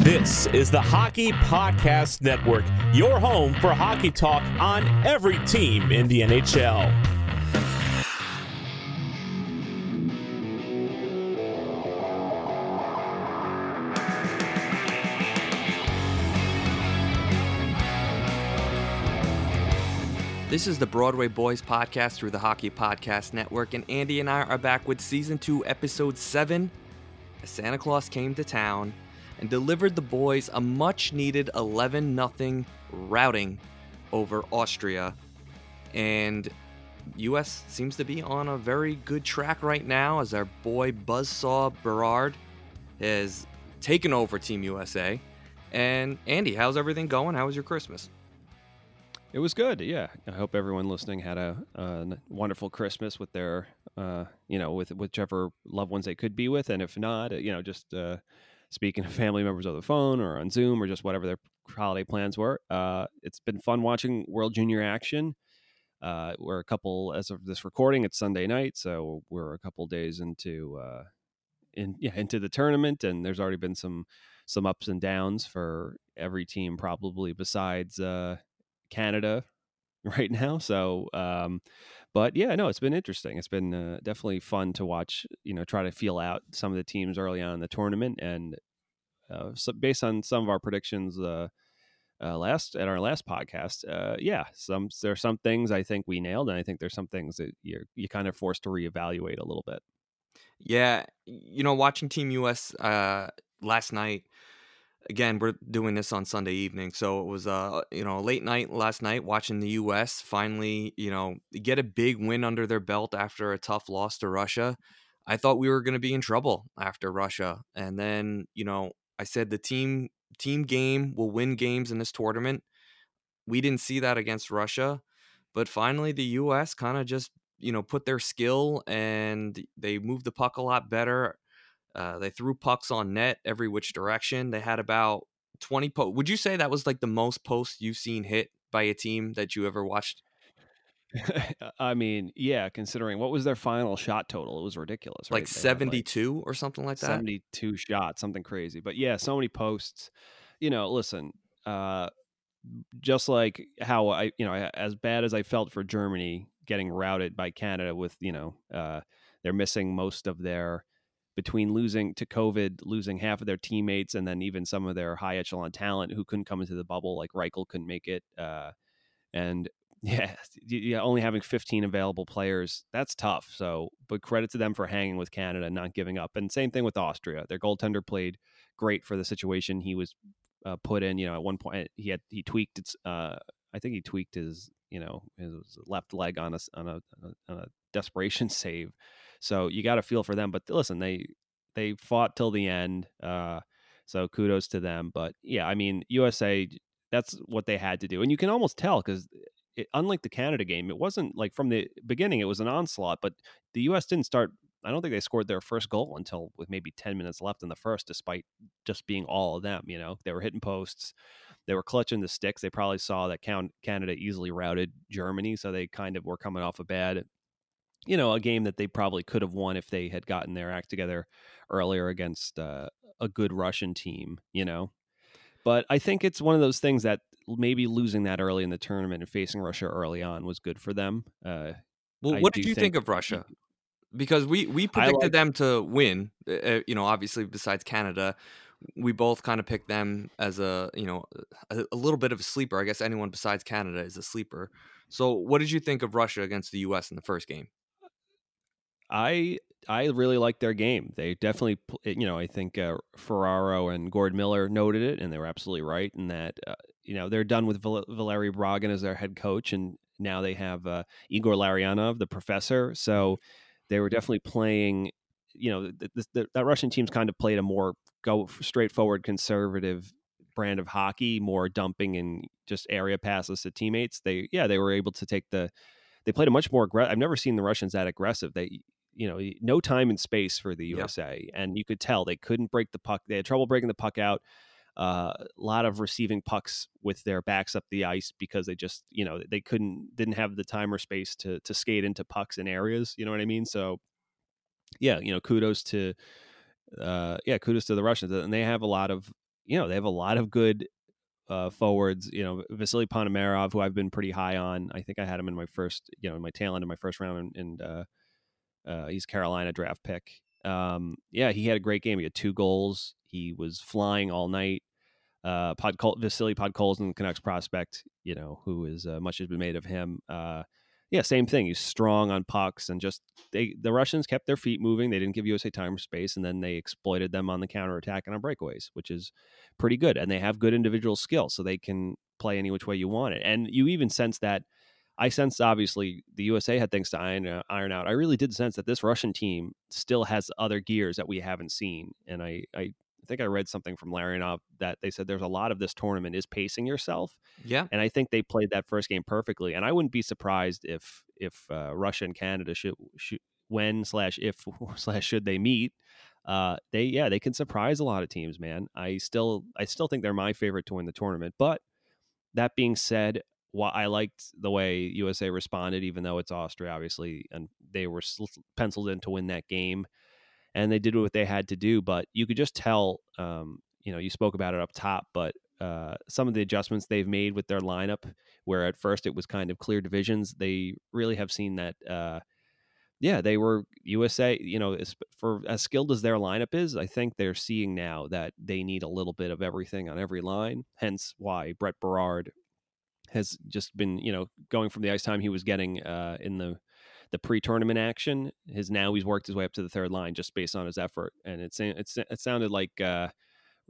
This is the Hockey Podcast Network, your home for hockey talk on every team in the NHL. This is the Broadway Boys podcast through the Hockey Podcast Network, and Andy and I are back with season two, episode seven. Santa Claus came to town and delivered the boys a much needed 11 0 routing over Austria. And US seems to be on a very good track right now as our boy Buzzsaw Berard has taken over Team USA. And Andy, how's everything going? How was your Christmas? It was good. Yeah, I hope everyone listening had a, a wonderful Christmas with their, uh, you know, with whichever loved ones they could be with, and if not, you know, just uh, speaking to family members over the phone or on Zoom or just whatever their holiday plans were. Uh, it's been fun watching World Junior action. Uh, we're a couple as of this recording. It's Sunday night, so we're a couple days into uh, in yeah into the tournament, and there's already been some some ups and downs for every team, probably besides uh, Canada right now. So, um, but yeah, no, it's been interesting. It's been uh, definitely fun to watch. You know, try to feel out some of the teams early on in the tournament, and uh, so based on some of our predictions. Uh, uh, last at our last podcast, uh, yeah, some there are some things I think we nailed, and I think there's some things that you're you kind of forced to reevaluate a little bit. Yeah, you know, watching Team US uh, last night. Again, we're doing this on Sunday evening, so it was uh, you know, late night last night watching the US finally, you know, get a big win under their belt after a tough loss to Russia. I thought we were going to be in trouble after Russia, and then you know, I said the team team game will win games in this tournament. We didn't see that against Russia, but finally the US kind of just, you know, put their skill and they moved the puck a lot better. Uh, they threw pucks on net every which direction. They had about 20 posts. Would you say that was like the most posts you've seen hit by a team that you ever watched? I mean, yeah, considering what was their final shot total, it was ridiculous. Like right? Had, 72 or something like that? 72 shots, something crazy. But yeah, so many posts. You know, listen, uh, just like how I, you know, as bad as I felt for Germany getting routed by Canada with, you know, uh, they're missing most of their between losing to COVID, losing half of their teammates, and then even some of their high echelon talent who couldn't come into the bubble, like Reichel couldn't make it, uh, and yeah, yeah, only having 15 available players, that's tough. So, but credit to them for hanging with Canada and not giving up. And same thing with Austria. Their goaltender played great for the situation he was uh, put in. You know, at one point he had he tweaked its. Uh, I think he tweaked his you know his left leg on a on a, on a desperation save. So you got to feel for them. But listen, they they fought till the end. Uh, so kudos to them. But yeah, I mean USA. That's what they had to do, and you can almost tell because it, unlike the Canada game, it wasn't like from the beginning it was an onslaught, but the U.S. didn't start. I don't think they scored their first goal until with maybe ten minutes left in the first, despite just being all of them. You know, they were hitting posts, they were clutching the sticks. They probably saw that Canada easily routed Germany, so they kind of were coming off a bad, you know, a game that they probably could have won if they had gotten their act together earlier against uh, a good Russian team. You know, but I think it's one of those things that maybe losing that early in the tournament and facing Russia early on was good for them. Uh, well, I what did you think, think of Russia? because we we predicted like them to win. uh, uh, You know, obviously besides Canada, we both kind of picked them as a you know a, a little bit of a sleeper. I guess anyone besides Canada is a sleeper. So, what did you think of Russia against the U.S. in the first game? I I really like their game. They definitely, you know, I think uh, Ferraro and Gord Miller noted it, and they were absolutely right in that. Uh, you know, they're done with Val- Valery as their head coach, and now they have uh, Igor Larionov, the professor. So they were definitely playing. You know, the, the, the, that Russian team's kind of played a more go straightforward, conservative brand of hockey, more dumping and just area passes to teammates. They, yeah, they were able to take the. They played a much more aggressive. I've never seen the Russians that aggressive. They you know, no time and space for the. USA, and you could tell they couldn't break the puck. They had trouble breaking the puck out. Uh, a lot of receiving pucks with their backs up the ice because they just, you know, they couldn't, didn't have the time or space to to skate into pucks in areas. You know what I mean? So, yeah, you know, kudos to, uh, yeah, kudos to the Russians, and they have a lot of, you know, they have a lot of good uh, forwards. You know, Vasily Ponomarev, who I've been pretty high on. I think I had him in my first, you know, in my tail end of my first round, and, and uh, uh, he's Carolina draft pick. Um, yeah, he had a great game. He had two goals. He was flying all night. Uh, Podkol- Vasily Podkolzin, Canucks prospect, you know, who is uh, much has been made of him. Uh, yeah, same thing. He's strong on pucks and just they the Russians kept their feet moving. They didn't give USA time or space, and then they exploited them on the counter attack and on breakaways, which is pretty good. And they have good individual skill, so they can play any which way you want it. And you even sense that. I sensed obviously the USA had things to iron, uh, iron out. I really did sense that this Russian team still has other gears that we haven't seen, and I I think I read something from Larionov that they said there's a lot of this tournament is pacing yourself, Yeah, and I think they played that first game perfectly. And I wouldn't be surprised if if uh, Russia and Canada should, should when slash if slash should they meet, uh, they yeah they can surprise a lot of teams. Man, I still I still think they're my favorite to win the tournament. But that being said, why I liked the way USA responded, even though it's Austria, obviously, and they were penciled in to win that game, and they did what they had to do. But you could just tell, um, you know, you spoke about it up top, but uh, some of the adjustments they've made with their lineup, where at first it was kind of clear divisions, they really have seen that. Uh, yeah, they were USA. You know, as, for as skilled as their lineup is, I think they're seeing now that they need a little bit of everything on every line. Hence, why Brett Berard has just been, you know, going from the ice time he was getting uh, in the the pre-tournament action. His now he's worked his way up to the third line just based on his effort, and it's it's it sounded like. Uh,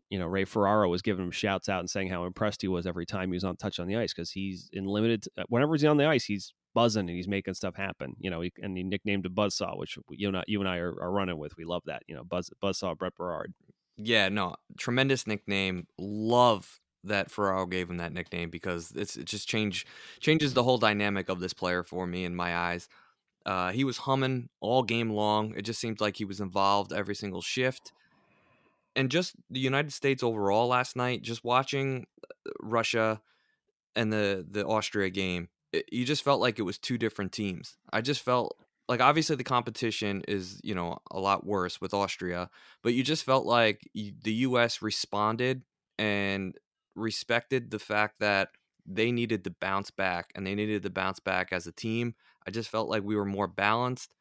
you know, Ray Ferraro was giving him shouts out and saying how impressed he was every time he was on touch on the ice because he's in limited. Whenever he's on the ice, he's buzzing and he's making stuff happen. You know, he, and he nicknamed a buzzsaw, which you and I, you and I are, are running with. We love that. You know, buzz buzzsaw Brett Berard. yeah, no, tremendous nickname. Love that Ferraro gave him that nickname because it's it just change changes the whole dynamic of this player for me in my eyes. Uh, he was humming all game long. It just seemed like he was involved every single shift. And just the United States overall last night, just watching uh, Russia and the the Austria game, it, you just felt like it was two different teams. I just felt like obviously the competition is you know a lot worse with Austria, but you just felt like the U.S. responded and respected the fact that they needed to bounce back and they needed to bounce back as a team. I just felt like we were more balanced.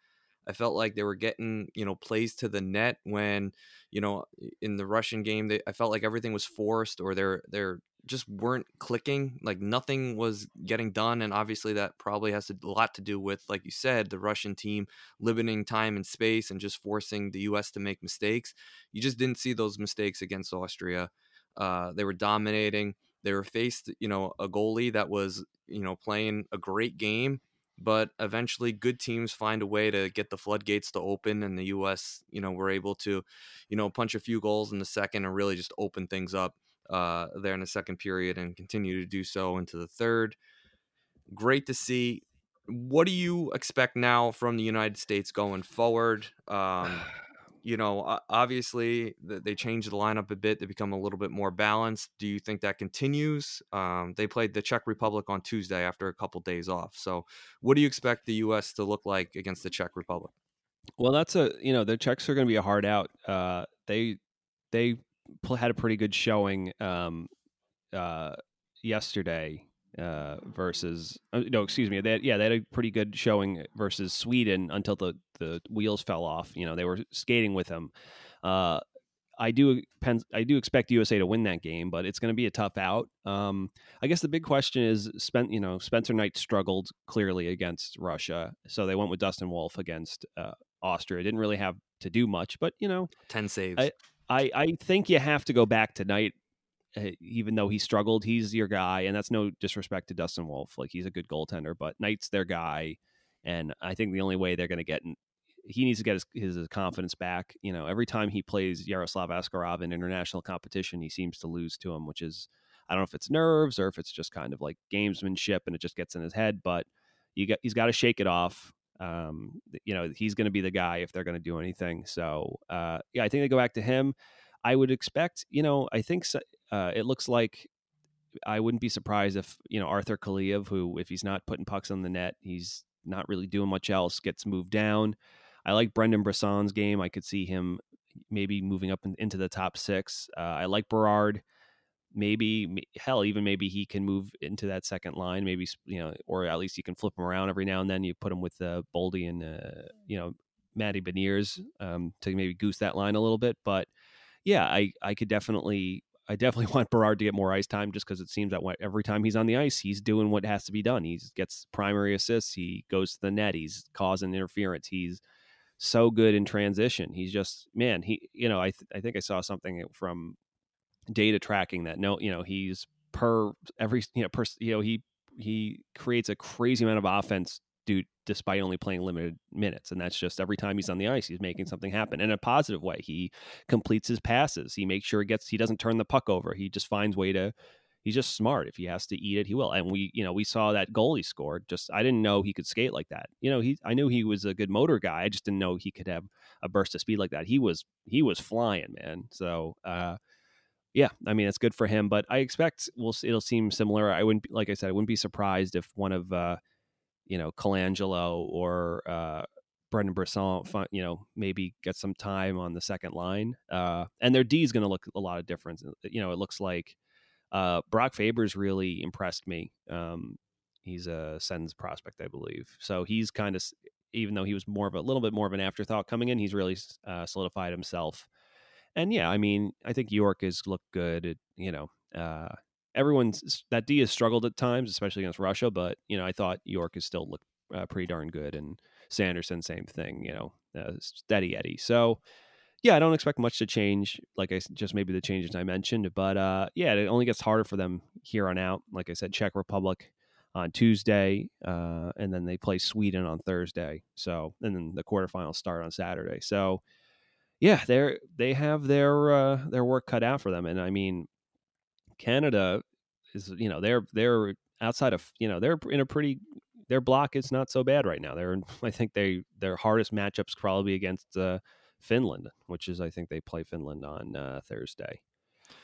I felt like they were getting, you know, plays to the net when, you know, in the Russian game, they, I felt like everything was forced or they're they're just weren't clicking. Like nothing was getting done, and obviously that probably has a lot to do with, like you said, the Russian team limiting time and space and just forcing the U.S. to make mistakes. You just didn't see those mistakes against Austria. Uh, they were dominating. They were faced, you know, a goalie that was, you know, playing a great game but eventually good teams find a way to get the floodgates to open and the US you know were able to you know punch a few goals in the second and really just open things up uh, there in the second period and continue to do so into the third great to see what do you expect now from the United States going forward um, you know obviously they changed the lineup a bit to become a little bit more balanced do you think that continues um, they played the czech republic on tuesday after a couple days off so what do you expect the us to look like against the czech republic Well, that's a you know the Czechs are going to be a hard out. Uh, they they had a pretty good showing um, uh, yesterday uh, versus uh, no, excuse me. They had, yeah, they had a pretty good showing versus Sweden until the the wheels fell off. You know, they were skating with them. Uh, I do I do expect USA to win that game, but it's going to be a tough out. Um, I guess the big question is, spent you know Spencer Knight struggled clearly against Russia, so they went with Dustin Wolf against uh, Austria. Didn't really have to do much, but you know, ten saves. I, I, I think you have to go back to Knight, uh, even though he struggled. He's your guy, and that's no disrespect to Dustin Wolf. Like he's a good goaltender, but Knight's their guy, and I think the only way they're going to get in, he needs to get his, his confidence back. You know, every time he plays Yaroslav Askarov in international competition, he seems to lose to him, which is I don't know if it's nerves or if it's just kind of like gamesmanship and it just gets in his head. But you got he's got to shake it off. Um, you know, he's going to be the guy if they're going to do anything. So uh, yeah, I think they go back to him. I would expect. You know, I think uh, it looks like I wouldn't be surprised if you know Arthur Kaliyev, who if he's not putting pucks on the net, he's not really doing much else, gets moved down. I like Brendan Brisson's game. I could see him maybe moving up in, into the top six. Uh, I like Berard. Maybe hell, even maybe he can move into that second line. Maybe you know, or at least you can flip him around every now and then. You put him with uh, Boldy and uh, you know Matty Beniers um, to maybe goose that line a little bit. But yeah, I I could definitely I definitely want Berard to get more ice time just because it seems that every time he's on the ice, he's doing what has to be done. He gets primary assists. He goes to the net. He's causing interference. He's so good in transition. He's just man. He you know I th- I think I saw something from data tracking that no you know he's per every you know per you know he he creates a crazy amount of offense despite only playing limited minutes and that's just every time he's on the ice he's making something happen in a positive way he completes his passes he makes sure he gets he doesn't turn the puck over he just finds way to he's just smart. If he has to eat it, he will. And we, you know, we saw that goal he scored. Just I didn't know he could skate like that. You know, he I knew he was a good motor guy. I just didn't know he could have a burst of speed like that. He was he was flying, man. So uh yeah, I mean it's good for him, but I expect we'll it'll seem similar. I wouldn't like I said, I wouldn't be surprised if one of uh you know Colangelo or uh Brendan Brisson, you know, maybe get some time on the second line. Uh, and their D is going to look a lot of difference. You know, it looks like uh, Brock Faber's really impressed me. Um, he's a Sens prospect, I believe. So he's kind of, even though he was more of a little bit more of an afterthought coming in, he's really uh, solidified himself. And yeah, I mean, I think York has looked good. It, you know, uh, everyone's that D has struggled at times, especially against Russia. But you know, I thought York has still looked uh, pretty darn good, and Sanderson, same thing. You know, uh, steady Eddie. So yeah, I don't expect much to change. Like I just maybe the changes I mentioned, but uh, yeah, it only gets harder for them here on out. Like I said, Czech Republic on Tuesday, uh, and then they play Sweden on Thursday. So, and then the quarterfinals start on Saturday. So, yeah, they're they have their uh, their work cut out for them. And I mean, Canada is you know they're they're outside of you know they're in a pretty their block is not so bad right now. They're I think they their hardest matchups probably against. Uh, Finland, which is I think they play Finland on uh, Thursday.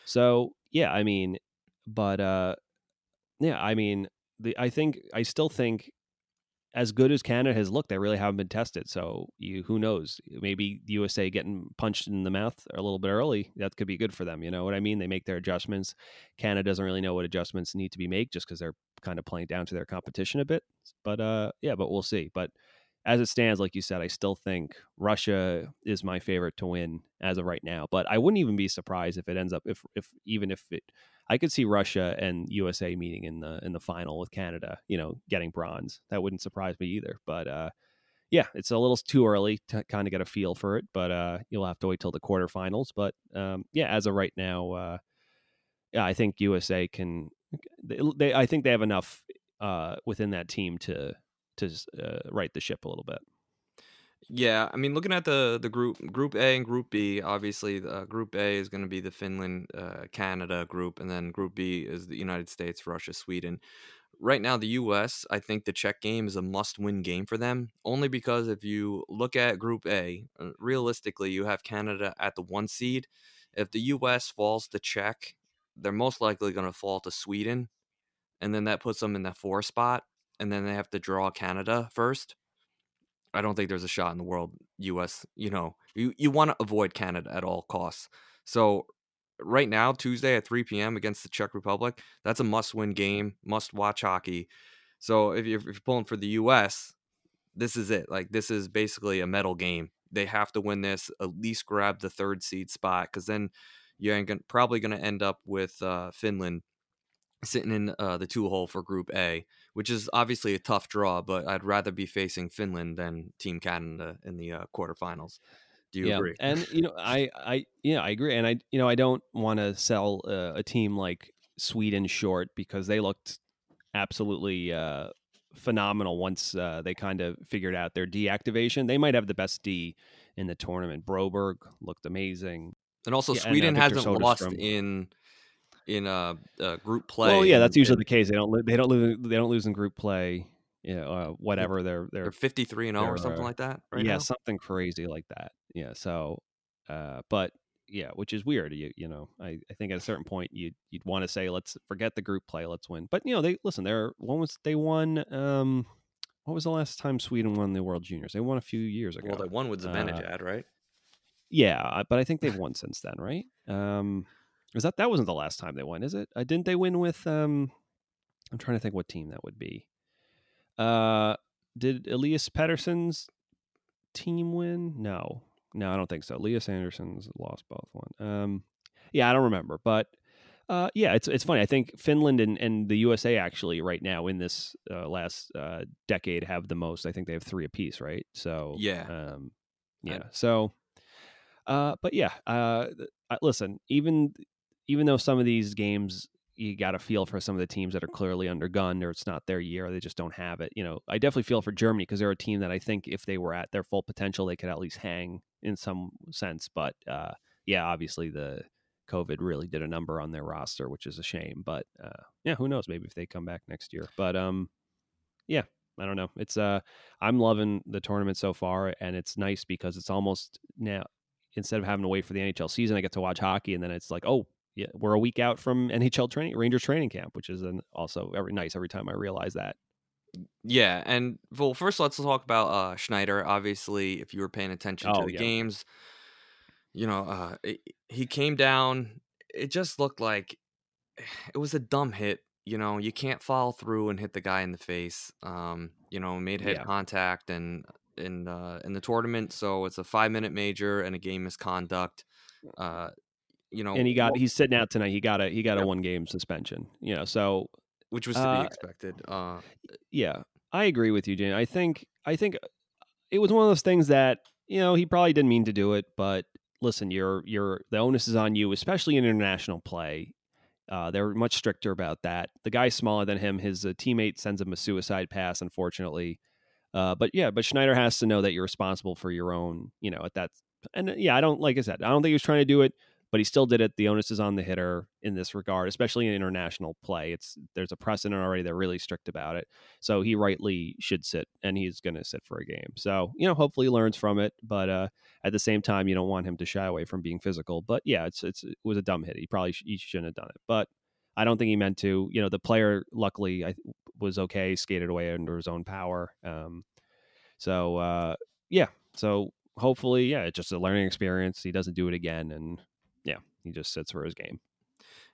So yeah, I mean, but uh, yeah, I mean, the I think I still think as good as Canada has looked, they really haven't been tested. So you, who knows? Maybe the USA getting punched in the mouth a little bit early that could be good for them. You know what I mean? They make their adjustments. Canada doesn't really know what adjustments need to be made just because they're kind of playing down to their competition a bit. But uh, yeah, but we'll see. But as it stands, like you said, I still think Russia is my favorite to win as of right now. But I wouldn't even be surprised if it ends up if if even if it I could see Russia and USA meeting in the in the final with Canada, you know, getting bronze. That wouldn't surprise me either. But uh yeah, it's a little too early to kind of get a feel for it, but uh you'll have to wait till the quarterfinals. But um yeah, as of right now, uh yeah, I think USA can they, they I think they have enough uh within that team to to uh, right the ship a little bit. Yeah, I mean, looking at the the group Group A and Group B, obviously, uh, Group A is going to be the Finland, uh, Canada group, and then Group B is the United States, Russia, Sweden. Right now, the U.S. I think the Czech game is a must-win game for them, only because if you look at Group A, uh, realistically, you have Canada at the one seed. If the U.S. falls to Czech, they're most likely going to fall to Sweden, and then that puts them in the four spot and then they have to draw Canada first. I don't think there's a shot in the world. U.S. You know, you you want to avoid Canada at all costs. So right now, Tuesday at 3 p.m. against the Czech Republic, that's a must-win game, must-watch hockey. So if you're, if you're pulling for the U.S., this is it. Like this is basically a medal game. They have to win this, at least grab the third seed spot, because then you're gonna, probably going to end up with uh, Finland sitting in uh, the two hole for Group A, which is obviously a tough draw. But I'd rather be facing Finland than Team Canada in the uh, quarterfinals. Do you yeah. agree? And you know, I, I, yeah, I agree. And I, you know, I don't want to sell uh, a team like Sweden short because they looked absolutely uh, phenomenal once uh, they kind of figured out their deactivation. They might have the best D in the tournament. Broberg looked amazing. And also, Yeah, and, uh, Sweden Victor hasn't lost in in uh, uh group play. Well, yeah, that's usually in- the case. They don't, they don't lose, they don't lose in group play. You know, uh, whatever. They're, they're they're 53 and 0 or something uh, like that right yeah, now. something crazy like that. Yeah. So, uh, but yeah, which is weird. You you know, I, I think at a certain point you you'd want to say let's forget the group play, let's win. But you know, they listen. They're when was they won? Um, what was the last time Sweden won the World Juniors? They won a few years ago. Well, they won with Uh, Zibanejad, right? yeah, but I think they've won since then, right? Um, is that that wasn't the last time they won? Is it? Uh, didn't they win with? Um, I'm trying to think what team that would be. Uh, did Elias Pettersson's team win? No, no, I don't think so. Elias Anderson's lost both one. Um, yeah, I don't remember, but uh, yeah, it's it's funny. I think Finland and, and the USA actually right now in this uh, last uh, decade have the most. I think they have three apiece, right? So Yeah. um, yeah. And- So, uh, but yeah, uh, listen, even even though some of these games you got to feel for some of the teams that are clearly undergunned or it's not their year, or they just don't have it. You know, I definitely feel for Germany because they're a team that I think if they were at their full potential, they could at least hang in some sense. But uh, yeah, obviously the COVID really did a number on their roster, which is a shame. But uh, yeah, who knows? Maybe if they come back next year. But um, yeah, I don't know. It's uh, I'm loving the tournament so far, and it's nice because it's almost now instead of having to wait for the NHL season, I get to watch hockey, and then it's like, oh, yeah, we're a week out from NHL training, Rangers training camp, which is an, also very nice every time I realize that. Yeah, and well, first let's talk about uh, Schneider. Obviously, if you were paying attention to Oh, the yeah. games, you know uh, it, he came down. It just looked like it was a dumb hit. You know, you can't follow through and hit the guy in the face. Um, you know, made head Yeah. contact and in uh, in the tournament, so it's a five minute major and a game misconduct. Uh, you know, And he got he's sitting out tonight. He got a he got a one game suspension. You know, so which was to uh, be expected. Uh, yeah, I agree with you, Jane. I think I think it was one of those things that you know he probably didn't mean to do it, but listen, you're you're the onus is on you, especially in international play. Uh, they're much stricter about that. The guy's smaller than him. His uh, teammate sends him a suicide pass, unfortunately. Uh, but yeah, but Schneider has to know that you're responsible for your own, you know, at that. And uh, yeah, I don't like I said, I don't think he was trying to do it, but he still did it. The onus is on the hitter in this regard, especially in international play. It's there's a precedent already. They're really strict about it, so he rightly should sit, and he's going to sit for a game. So you know, hopefully he learns from it. But uh, at the same time, you don't want him to shy away from being physical. But yeah, it's it's it was a dumb hit. He probably sh- he shouldn't have done it, but. I don't think he meant to. You know, the player luckily I was okay, skated away under his own power. Um, so uh, yeah, so hopefully, yeah, it's just a learning experience. He doesn't do it again, and yeah, he just sits for his game.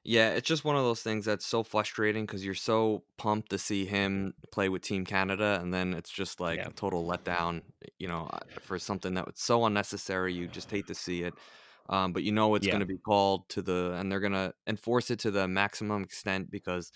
Yeah, it's just one of those things that's so frustrating because you're so pumped to see him play with Team Canada, and then it's just like Yeah. a total letdown, you know, uh, for something that was so unnecessary. You just hate to see it. Um, but you know it's Yeah. going to be called to the, and they're going to enforce it to the maximum extent because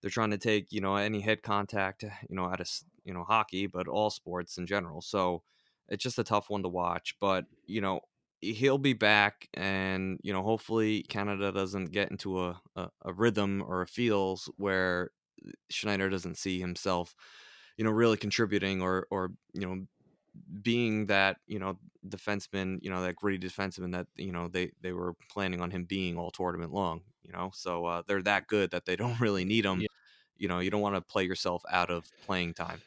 they're trying to take, you know, any head contact, you know, out of, you know, hockey, but all sports in general. So it's just a tough one to watch. But, you know, he'll be back and you know hopefully canada doesn't get into a, a, a rhythm or a feels where schneider doesn't see himself you know really contributing or or you know being that you know defenseman you know that gritty defenseman that you know they they were planning on him being all tournament long you know so uh, they're that good that they don't really need him Yeah. you know you don't want to play yourself out of playing time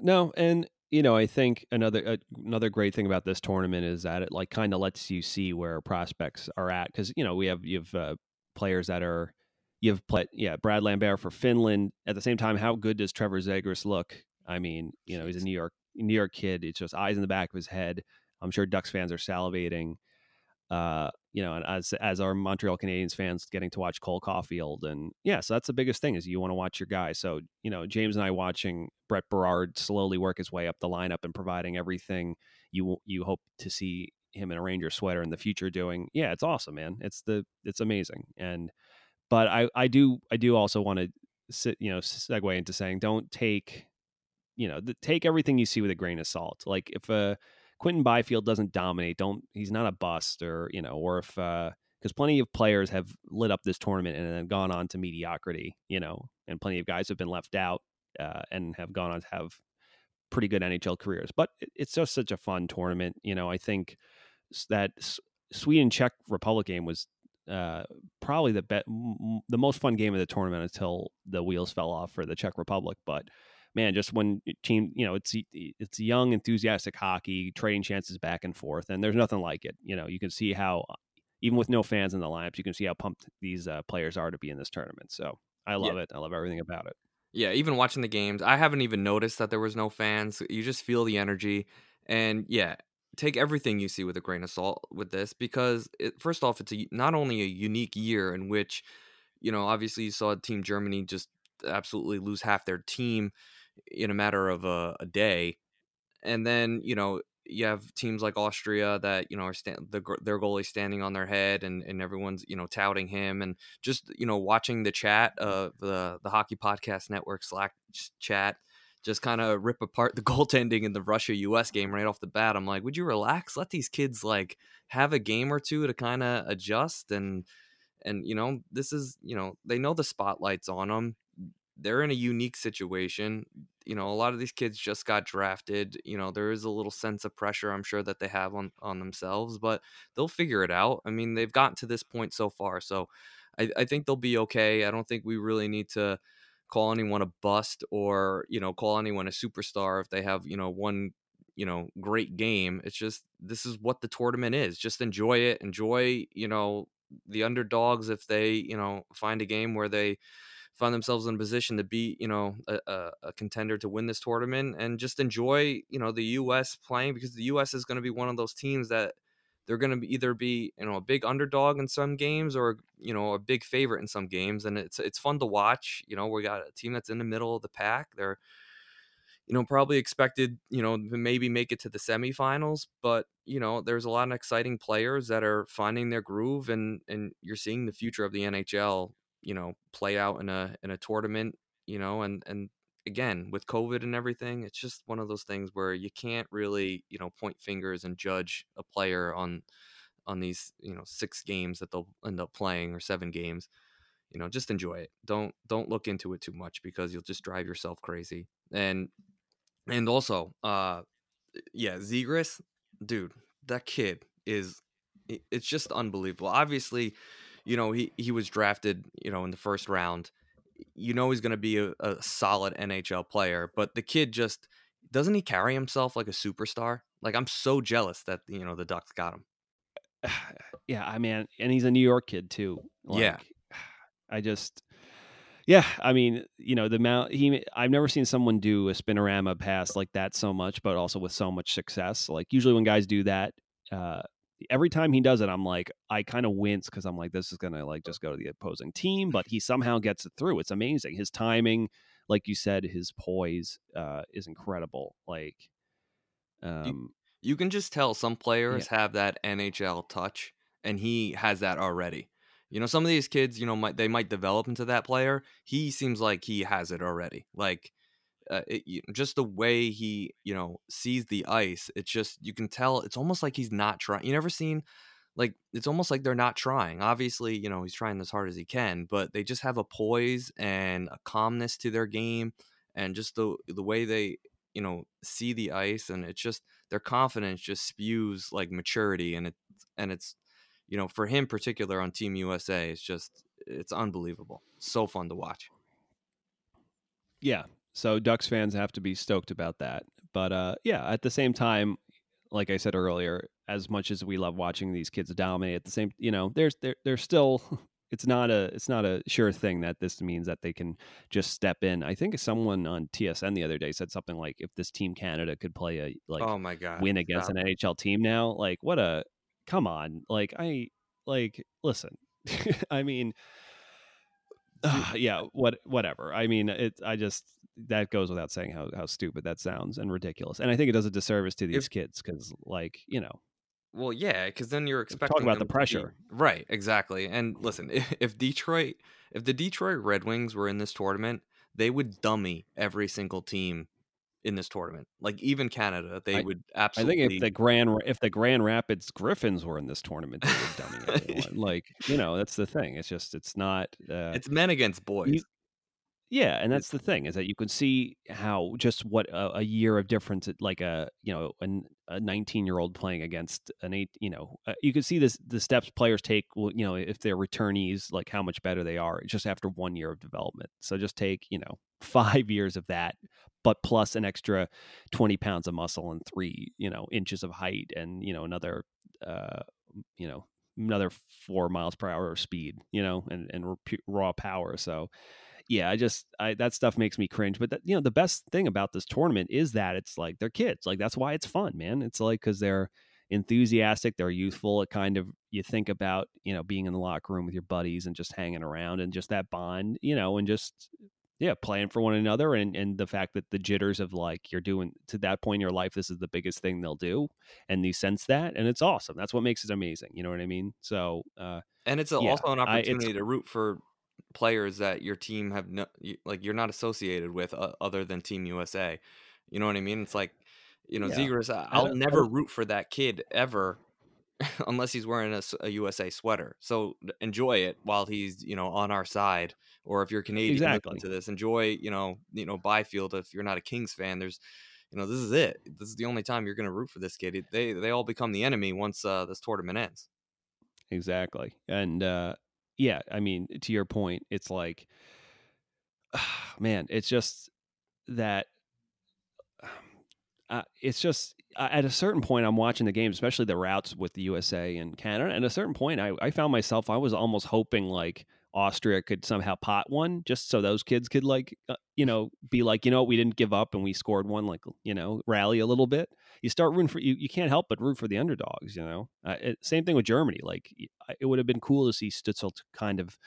No, and you know, I think another uh, another great thing about this tournament is that it like kind of lets you see where prospects are at because you know we have you have uh, players that are you have played yeah Brad Lambert for Finland at the same time how good does Trevor Zegras look? I mean, you know, he's a New York New York kid. It's just eyes in the back of his head. I'm sure Ducks fans are salivating. Uh, you know, and as as our Montreal Canadiens fans getting to watch Cole Caufield, and yeah, so that's the biggest thing is you want to watch your guy. So you know, James and I watching Brett Berard slowly work his way up the lineup and providing everything you you hope to see him in a Ranger sweater in the future doing. Yeah, it's awesome, man. It's the it's amazing. And but I I do I do also want to sit you know segue into saying don't take you know the, take everything you see with a grain of salt. Like if uh Quinton Byfield doesn't dominate, don't he's not a bust or you know or if uh because plenty of players have lit up this tournament and then gone on to mediocrity, you know, and plenty of guys have been left out uh, and have gone on to have pretty good NHL careers. But it's just such a fun tournament, you know. I think that Sweden Czech Republic game was uh, probably the be- the most fun game of the tournament until the wheels fell off for the Czech Republic. But man, just when team, you know, it's it's young, enthusiastic hockey, trading chances back and forth, and there's nothing like it. You know, you can see how even with no fans in the lineups, you can see how pumped these uh, players are to be in this tournament. So I love yeah. it. I love everything about it. Yeah, even watching the games, I haven't even noticed that there was no fans. You just feel the energy, and yeah, take everything you see with a grain of salt with this because it, first off it's a, not only a unique year in which you know obviously you saw team germany just absolutely lose half their team in a matter of a, a day and then you know you have teams like Austria that you know are stand, the, their goalie standing on their head and, and everyone's you know touting him and just you know watching the chat of the the hockey podcast network Slack chat just kind of rip apart the goaltending in the Russia US game right off the bat. I'm like, would you relax? Let these kids like have a game or two to kind of adjust and and you know, this is, you know, they know the spotlight's on them. They're in a unique situation. You know, a lot of these kids just got drafted. You know, there is a little sense of pressure I'm sure that they have on on themselves, but they'll figure it out. I mean, they've gotten to this point so far. So I, I think they'll be okay. I don't think we really need to call anyone a bust or you know call anyone a superstar if they have you know one you know great game it's just this is what the tournament is just enjoy it enjoy you know the underdogs if they you know find a game where they find themselves in a position to be you know a, a, a contender to win this tournament and just enjoy you know the us playing because the us is going to be one of those teams that they're going to either be you know a big underdog in some games or you know a big favorite in some games and it's it's fun to watch you know we got a team that's in the middle of the pack they're you know probably expected you know maybe make it to the semifinals but you know there's a lot of exciting players that are finding their groove and and you're seeing the future of the NHL you know play out in a in a tournament you know and and again with covid and everything it's just one of those things where you can't really you know point fingers and judge a player on on these you know six games that they'll end up playing or seven games. You know just enjoy it. Don't don't look into it too much because you'll just drive yourself crazy. And and also uh yeah zegras dude that kid is it's just unbelievable. Obviously you know he he was drafted you know in the first round you know he's going to be a, a, solid NHL player, but the kid just doesn't he carry himself like a superstar? Like I'm so jealous that you know the Ducks got him. Yeah, I mean, and he's a New York kid too. Like, yeah, I just, yeah, I mean, you know, the amount he, I've never seen someone do a spinorama pass like that so much, but also with so much success. Like usually when guys do that, uh, every time he does it, I'm like, I kind of wince because I'm like, this is gonna like just go to the opposing team, but he somehow gets it through. It's amazing. His timing, like you said, his poise uh, is incredible. Like, um, you, you can just tell some players yeah. have that NHL touch, and he has that already. You know, some of these kids, you know, might they might develop into that player. He seems like he has it already. Like uh, it, just the way he you know sees the ice it's just you can tell it's almost like he's not trying you never seen like it's almost like they're not trying. Obviously you know he's trying as hard as he can but they just have a poise and a calmness to their game and just the the way they you know see the ice and it's just their confidence just spews like maturity and it and it's you know for him particular on team usa it's just it's unbelievable. So fun to watch. Yeah so Ducks fans have to be stoked about that. But uh, yeah, at the same time, like I said earlier, as much as we love watching these kids dominate, at the same, you know, there's there there's still it's not a it's not a sure thing that this means that they can just step in. I think someone on TSN the other day said something like if this team Canada could play a like oh my god win against an NHL team now, like what a come on, like I like, listen, I mean, uh, yeah, what, whatever. I mean, it. I just that goes without saying how how stupid that sounds and ridiculous. And I think it does a disservice to these If- kids because, like, you know, Well, yeah, because then you're expecting about the to be- pressure. right? Exactly. And listen, if, if Detroit, if the Detroit Red Wings were in this tournament, they would dummy every single team in this tournament. Like even Canada, they I- would absolutely. I think if the Grand if the Grand Rapids Griffins were in this tournament, they would dummy everyone. Like, you know, that's the thing. It's just it's not. Uh, it's men against boys. Yeah, and that's the thing is that you can see how just what a, a year of difference, it- like a you know an, a nineteen year old playing against an eight, you know, uh, you can see this the steps players take. well, You know, if they're returnees, like how much better they are just after one year of development. So just take you know five years of that, but plus an extra twenty pounds of muscle and three you know inches of height, and you know another uh you know another four miles per hour of speed, you know, and and pu- raw power. So yeah, I just I that stuff makes me cringe. But that, you know, the best thing about this tournament is that it's like they're kids. Like that's why it's fun, man. It's like because they're enthusiastic, they're youthful. It kind of you think about you know being in the locker room with your buddies and just hanging around and just that bond, you know, and just yeah, playing for one another and and the fact that the jitters of like you're doing to that point in your life, this is the biggest thing they'll do, and you sense that, and it's awesome. That's what makes it amazing. You know what I mean? So. uh and it's a, yeah, also an I- opportunity to root for players that your team have no, like you're not associated with uh, other than Team USA. You know what I mean? It's like you know, Yeah. Zegras. I'll never root for that kid ever. unless he's wearing a USA sweater. So enjoy it while he's, you know, on our side. Or if you're Canadian Exactly. to this, enjoy, you know, you know, Byfield. If you're not a Kings fan, there's, you know, this is it. This is the only time you're going to root for this kid. It- They they all become the enemy once uh, this tournament ends. exactly and uh yeah i mean to your point it's like man it's just that uh, it's just at a certain point i'm watching the game especially the routes with the usa and canada and at a certain point I, I found myself i was almost hoping like austria could somehow pot one just so those kids could like uh, you know be like you know we didn't give up and we scored one like you know rally a little bit you start rooting for you. You can't help but root for the underdogs. You know, uh, it, same thing with Germany. Like it would have been cool to see Stützle kind of,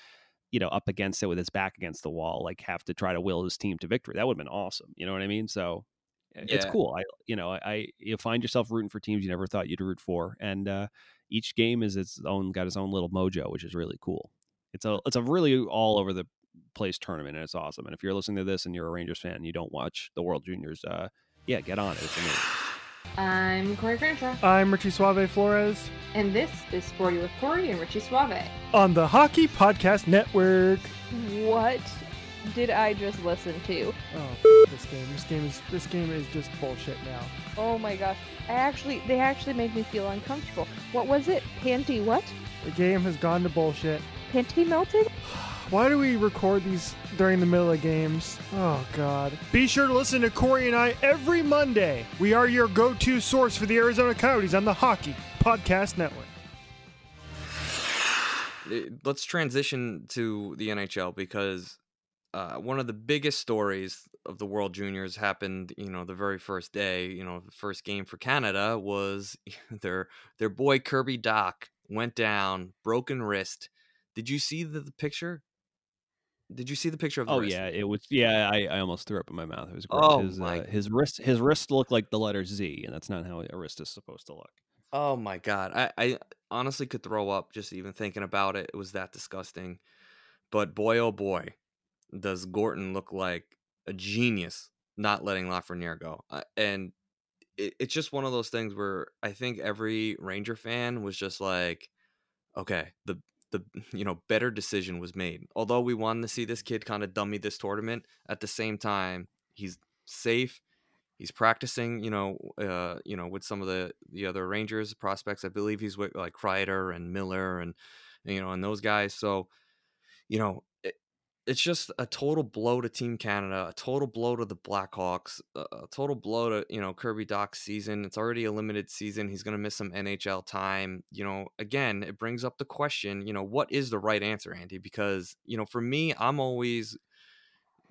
you know, up against it with his back against the wall, like have to try to will his team to victory. That would have been awesome. You know what I mean? So uh, it's cool. I you know I you find yourself rooting for teams you never thought you'd root for, and uh, each game is its own got its own little mojo, which is really cool. It's a it's a really all over the place tournament, and it's awesome. And if you're listening to this and you're a Rangers fan and you don't watch the World Juniors, uh, yeah, get on it. It's amazing. I'm Corey Crenshaw, I'm Richie Suave Flores and this is Sporty with Corey and Richie Suave. on the Hockey Podcast Network. What did I just listen to? Oh, this game. This game is this game is just bullshit now. Oh my gosh. I actually they actually made me feel uncomfortable. What was it? Panty what? The game has gone to bullshit. Panty melted? Why do we record these during the middle of games? Oh God. Be sure to listen to Corey and I every Monday. We are your go-to source for the Arizona Coyotes on the Hockey Podcast Network. Let's transition to the NHL because uh, one of the biggest stories of the World Juniors happened, you know, the very first day. You know, the first game for Canada was their their boy Kirby Dach went down, broken wrist. Did you see the, the picture? Did you see the picture of the Oh wrist? yeah, it was. Yeah, I, I almost threw up in my mouth. It was gross. Oh, his, my- uh, his wrist his wrist looked like the letter Z, and that's not how a wrist is supposed to look. Oh my god. I, I honestly could throw up just even thinking about it. It was that disgusting. But boy oh boy, does Gorton look like a genius not letting Lafreniere go. Uh, and it, it's just one of those things where I think every Ranger fan was just like, okay, the the you know better decision was made. Although we wanted to see this kid kind of dummy this tournament, at the same time he's safe. He's practicing, you know, uh, you know, with some of the the other Rangers prospects. I believe he's with like Kreider and Miller and you know and those guys. So, you know, it's just a total blow to Team Canada, a total blow to the Blackhawks, a, total blow to you know Kirby Dach's season. It's already a limited season. He's going to miss some NHL time. You know, again, it brings up the question. You know, what is the right answer, Andy? Because you know, for me, I'm always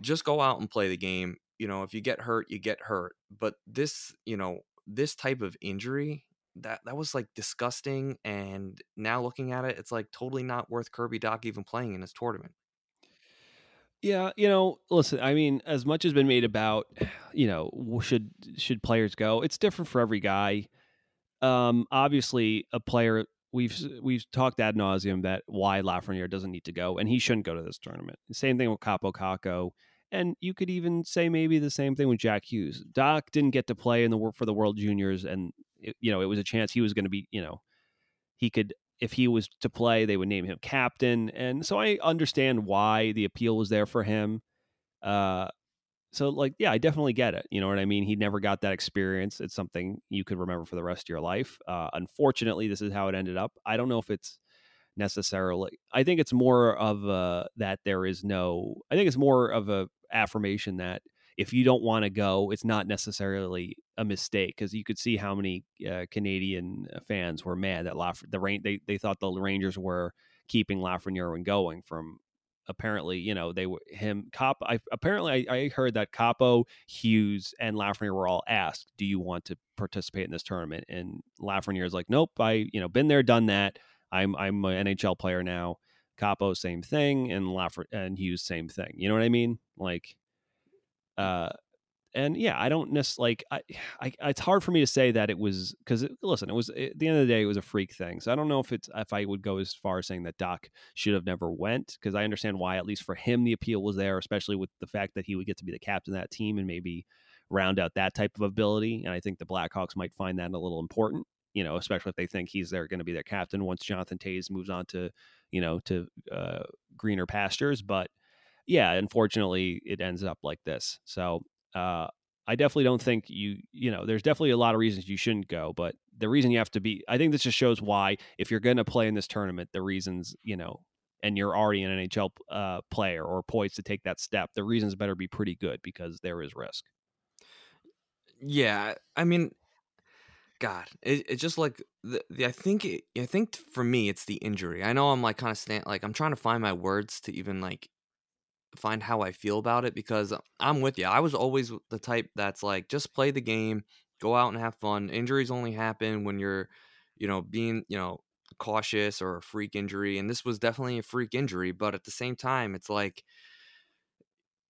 just go out and play the game. You know, if you get hurt, you get hurt. But this, you know, this type of injury that that was like disgusting. And now looking at it, it's like totally not worth Kirby Dach even playing in this tournament. Yeah, you know, listen, I mean, as much has been made about, you know, should should players go? It's different for every guy. Um, obviously, a player we've we've talked ad nauseum that why Lafreniere doesn't need to go, and he shouldn't go to this tournament. Same thing with Kaapo Kakko, and you could even say maybe the same thing with Jack Hughes. Dach didn't get to play in the work for the World Juniors, and it, you know it was a chance he was going to be, you know, he could if he was to play, they would name him captain, and so I understand why the appeal was there for him. Uh, so like, yeah, I definitely get it. You know what I mean? He never got that experience. It's something you could remember for the rest of your life. Uh, unfortunately, this is how it ended up. I don't know if it's necessarily. I think it's more of a, that there is no. I think it's more of a affirmation that if you don't want to go, it's not necessarily a mistake because you could see how many uh, Canadian fans were mad that Laf- the rain they they thought the Rangers were keeping Lafreniere and going from apparently you know they were him cop I apparently I, I heard that Kaapo Hughes and Lafreniere were all asked do you want to participate in this tournament? And Lafreniere is like nope I you know been there done that. I'm I'm an NHL player now. Kaapo same thing and Lafre- and Hughes same thing. You know what I mean? Like uh and yeah, I don't necessarily like. I, I, it's hard for me to say that it was because listen, it was at the end of the day, it was a freak thing. So I don't know if it's if I would go as far as saying that Dach should have never went because I understand why at least for him the appeal was there, especially with the fact that he would get to be the captain of that team and maybe round out that type of ability. And I think the Blackhawks might find that a little important, you know, especially if they think he's there going to be their captain once Jonathan Toews moves on to you know to uh, greener pastures, but yeah, unfortunately, it ends up like this. So uh, I definitely don't think you, you know, there's definitely a lot of reasons you shouldn't go, but the reason you have to be, I think this just shows why, if you're going to play in this tournament, the reasons, you know, and you're already an NHL uh, player or poised to take that step, the reasons better be pretty good because there is risk. Yeah, I mean, God, it, it's just like the, the I think it, I think for me it's the injury. I know I'm like kind of stand like I'm trying to find my words to even like find how I feel about it because I'm with you. I was always the type that's like just play the game, go out and have fun. Injuries only happen when you're, you know, being, you know, cautious or a freak injury and this was definitely a freak injury, but at the same time it's like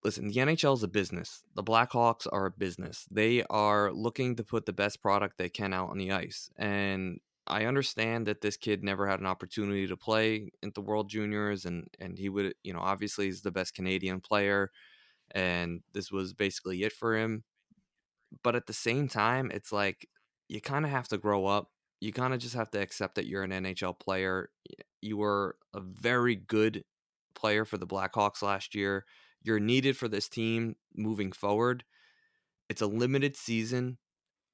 listen, the NHL is a business. The Blackhawks are a business. They are looking to put the best product they can out on the ice. And I understand that this kid never had an opportunity to play in the World Juniors, and and he would, you know, obviously he's the best Canadian player, and this was basically it for him. But at the same time, it's like you kind of have to grow up. You kind of just have to accept that you're an NHL player. You were a very good player for the Blackhawks last year. You're needed for this team moving forward. It's a limited season.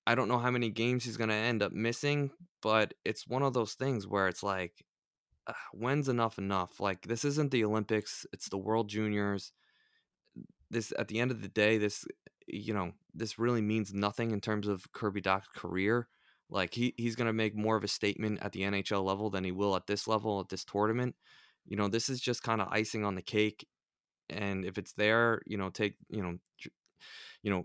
I don't know how many games he's going to end up missing, but it's one of those things where it's like, uh, when's enough enough? Like, this isn't the Olympics, it's the World Juniors. This, at the end of the day, this, you know, this really means nothing in terms of Kirby Dach's career. Like, he, he's going to make more of a statement at the NHL level than he will at this level, at this tournament. You know, this is just kind of icing on the cake. And if it's there, you know, take, you know, you know,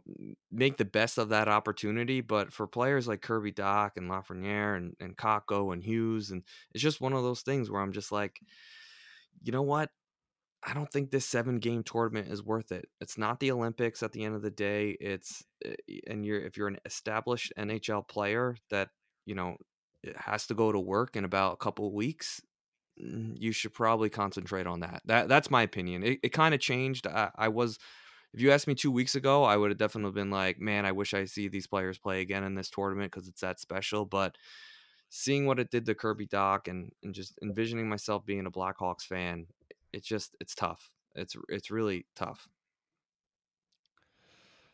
make the best of that opportunity. But for players like Kirby Dach and Lafreniere and, and Kakko and Hughes, and it's just one of those things where I'm just like, you know what? I don't think this seven game tournament is worth it. It's not the Olympics at the end of the day. It's eh, and you're if you're an established NHL player that, you know, it has to go to work in about a couple weeks, mm, you should probably concentrate on that. That that's my opinion. It, it kind of changed. I, I was if you asked me two weeks ago, I would have definitely been like, man, I wish I see these players play again in this tournament because it's that special. But seeing what it did to Kirby Dach and, and just envisioning myself being a Blackhawks fan, it's just it's tough. It's it's really tough.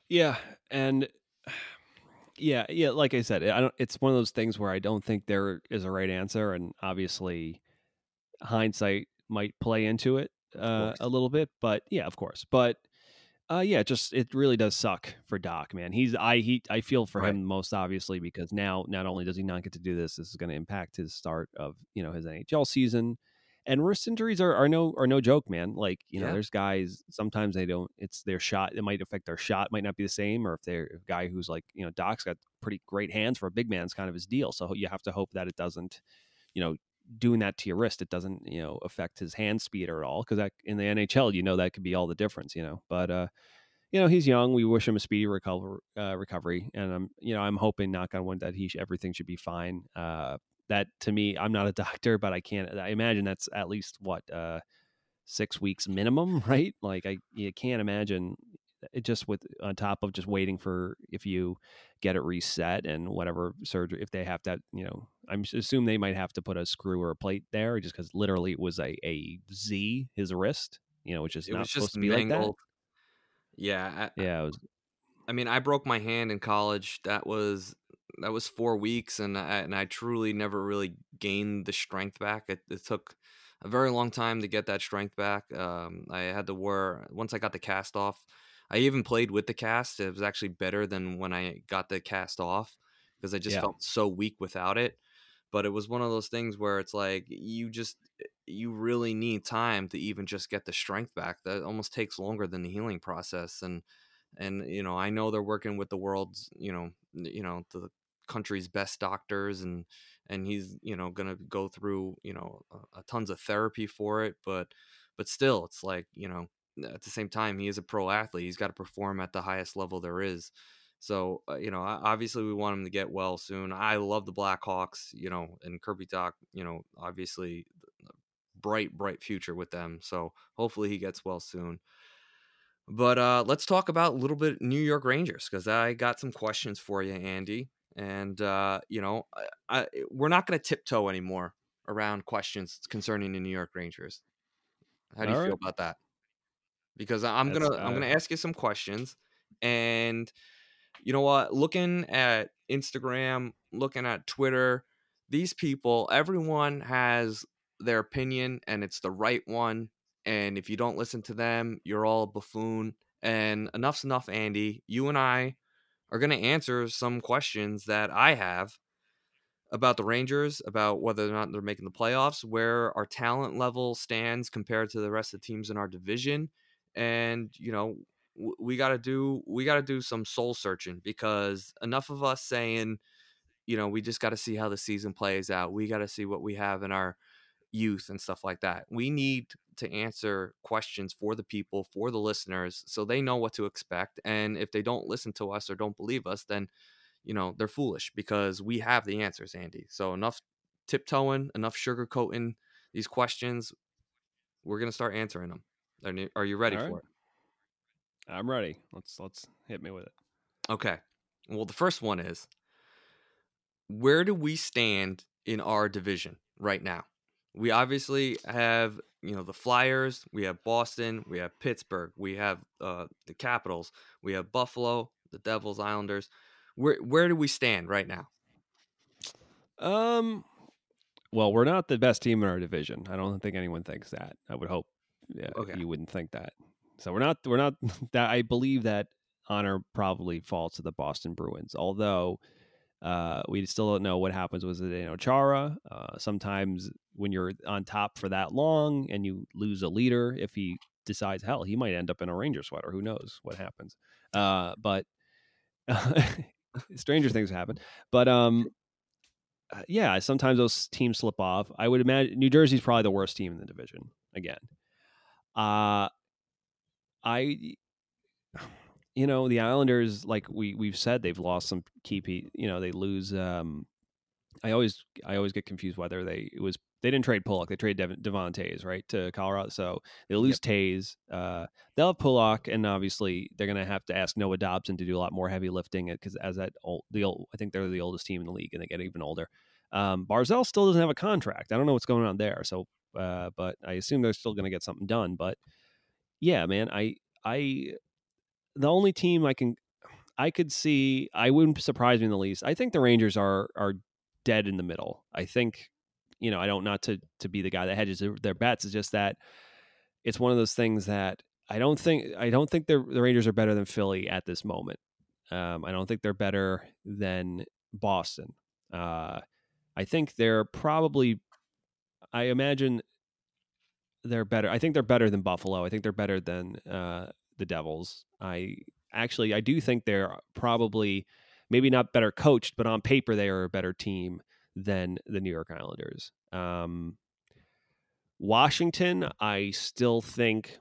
Yeah, and yeah, yeah. Like I said, I don't. It's one of those things where I don't think there is a right answer, and obviously, hindsight might play into it uh, a little bit. But yeah, of course. But uh, yeah, just it really does suck for Dach, man. He's I he I feel for Right. him most obviously because now not only does he not get to do this, this is going to impact his start of you know his NHL season, and wrist injuries are, are no are no joke, man. Like you know, there's guys sometimes they don't. It's their shot. It might affect their shot. Might not be the same, or if they're a guy who's like you know, Dach's got pretty great hands for a big man. It's kind of his deal. So you have to hope that it doesn't, you know, doing that to your wrist, it doesn't you know affect his hand speed at all. Because that in the NHL, you know, that could be all the difference. You know, but uh, you know, he's young. We wish him a speedy recover, uh, recovery, and I'm, you know, I'm hoping, knock on wood, that he sh- everything should be fine. Uh, that to me, I'm not a doctor, but I can't. I imagine that's at least what uh, six weeks minimum, right? Like I, you can't imagine it just with on top of just waiting for if you get it reset and whatever surgery if they have to you know i'm assume they might have to put a screw or a plate there just because literally it was a, a z his wrist you know which is it not was supposed just to be like that. Yeah, I, yeah was I mean, I broke my hand in college. That was that was four weeks, and I, and I truly never really gained the strength back. It, it took a very long time to get that strength back. Um, I had to wear once I got the cast off. I even played with the cast. It was actually better than when I got the cast off because I just Yeah. felt so weak without it. But it was one of those things where it's like you just eh, you really need time to even just get the strength back. That almost takes longer than the healing process, and and you know I know they're working with the world's you know you know the country's best doctors and and he's you know gonna go through you know tons of therapy for it, but but still it's like you know at the same time he is a pro athlete. He's got to perform at the highest level there is. So uh, you know, obviously we want him to get well soon. I love the Blackhawks, you know, and Kirby Dach, you know, obviously bright, bright future with them. So hopefully he gets well soon. But uh, let's talk about a little bit New York Rangers because I got some questions for you, Andy. And uh, you know, I, I, we're not going to tiptoe anymore around questions concerning the New York Rangers. How do you All feel about that? Because I'm That's, gonna I'm uh, gonna ask you some questions, and you know what? Looking at Instagram, looking at Twitter, these people, everyone has their opinion, and it's the right one. And if you don't listen to them, you're all a buffoon. And enough's enough, Andy. You and I are going to answer some questions that I have about the Rangers, about whether or not they're making the playoffs, where our talent level stands compared to the rest of the teams in our division, and you know we got to do we got to do some soul searching because enough of us saying, you know, we just got to see how the season plays out. We got to see what we have in our youth and stuff like that. We need to answer questions for the people, for the listeners, so they know what to expect. And if they don't listen to us or don't believe us, then you know they're foolish because we have the answers, Andy. So enough tiptoeing, enough sugarcoating these questions. We're gonna start answering them. Are you, ready All for it? I'm ready let's let's hit me with it Okay. Well, the first one is where do we stand in our division right now? We obviously have, you know, the Flyers, we have Boston, we have Pittsburgh, we have uh, the Capitals, we have Buffalo, the Devils, Islanders. Where where do we stand right now? Um, well, we're not the best team in our division. I don't think anyone thinks that. I would hope yeah, Okay. you wouldn't think that. So we're not. We're not. That I believe that honor probably falls to the Boston Bruins. Although uh, we still don't know what happens with Zdeno Chara. Uh, sometimes when you're on top for that long and you lose a leader, if he decides, hell, he might end up in a Ranger sweater. Who knows what happens? Uh, but stranger things happen. But um, uh, yeah, sometimes those teams slip off. I would imagine New Jersey's probably the worst team in the division again. Uh I you know, the Islanders like we we've said they've lost some key pe- you know, they lose um I always I always get confused whether they it was they didn't trade Pulock, they traded Devon, Toews, right, to Colorado. So they lose Toews. Uh, they'll have Pulock, and obviously they're going to have to ask Noah Dobson to do a lot more heavy lifting because as that old, the old, I think they're the oldest team in the league, and they get even older. Um, Barzal still doesn't have a contract. I don't know what's going on there. So, uh, but I assume they're still going to get something done. But yeah, man, I I the only team I can I could see I wouldn't surprise me in the least. I think the Rangers are are dead in the middle. I think you know I don't not to to be the guy that hedges their- bets. It's just that it's one of those things that I don't think I don't think the the Rangers are better than Philly at this moment. Um, I don't think they're better than Boston. Uh, I think they're probably. I imagine they're better. I think they're better than Buffalo. I think they're better than uh, the Devils. I actually I do think they're probably maybe not better coached, but on paper they are a better team than the New York Islanders. Um, Washington, I still think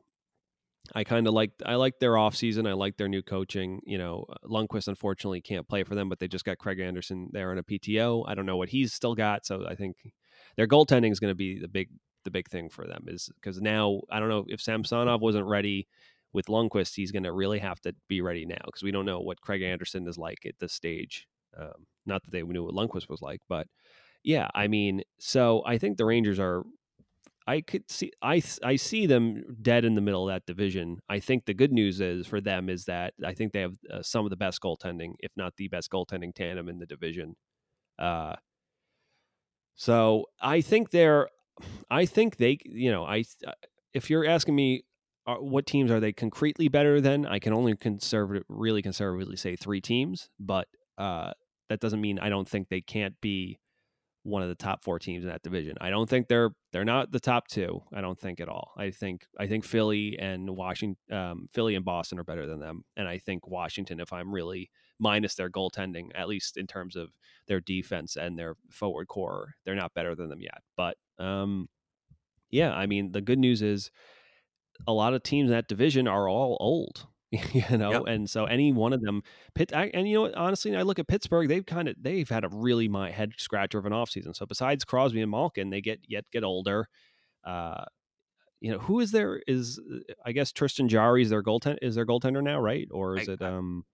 I kind of like I like their offseason. I like their new coaching. You know, Lundqvist unfortunately can't play for them, but they just got Craig Anderson there on a PTO. I don't know what he's still got, so I think their goaltending is going to be the big the big thing for them. Is because now I don't know if Samsonov wasn't ready with Lundqvist, he's going to really have to be ready now because we don't know what Craig Anderson is like at this stage. Um, not that they knew what Lundqvist was like, but yeah, I mean, so I think the Rangers are I could see I I see them dead in the middle of that division. I think the good news is for them is that I think they have uh, some of the best goaltending, if not the best goaltending tandem in the division. Uh, so I think they're, I think they, you know, I uh, if you're asking me uh, what teams are they concretely better than, I can only conservative, really conservatively say three teams, but uh, that doesn't mean I don't think they can't be one of the top four teams in that division. I don't think they're they're not the top two. I don't think at all. I think I think Philly and Washington, um, Philly and Boston are better than them, and I think Washington, if I'm really minus their goaltending, at least in terms of their defense and their forward core, they're not better than them yet. But um, yeah, I mean the good news is a lot of teams in that division are all old. you know, yep. and so any one of them, Pitt, I, and you know, honestly, I look at Pittsburgh. They've kind of they've had a really my head scratcher of an offseason. So besides Crosby and Malkin, they get yet get older. Uh, you know, who is there? Is I guess Tristan Jarry is their goaltender is their goaltender now, right? Or is I, it? um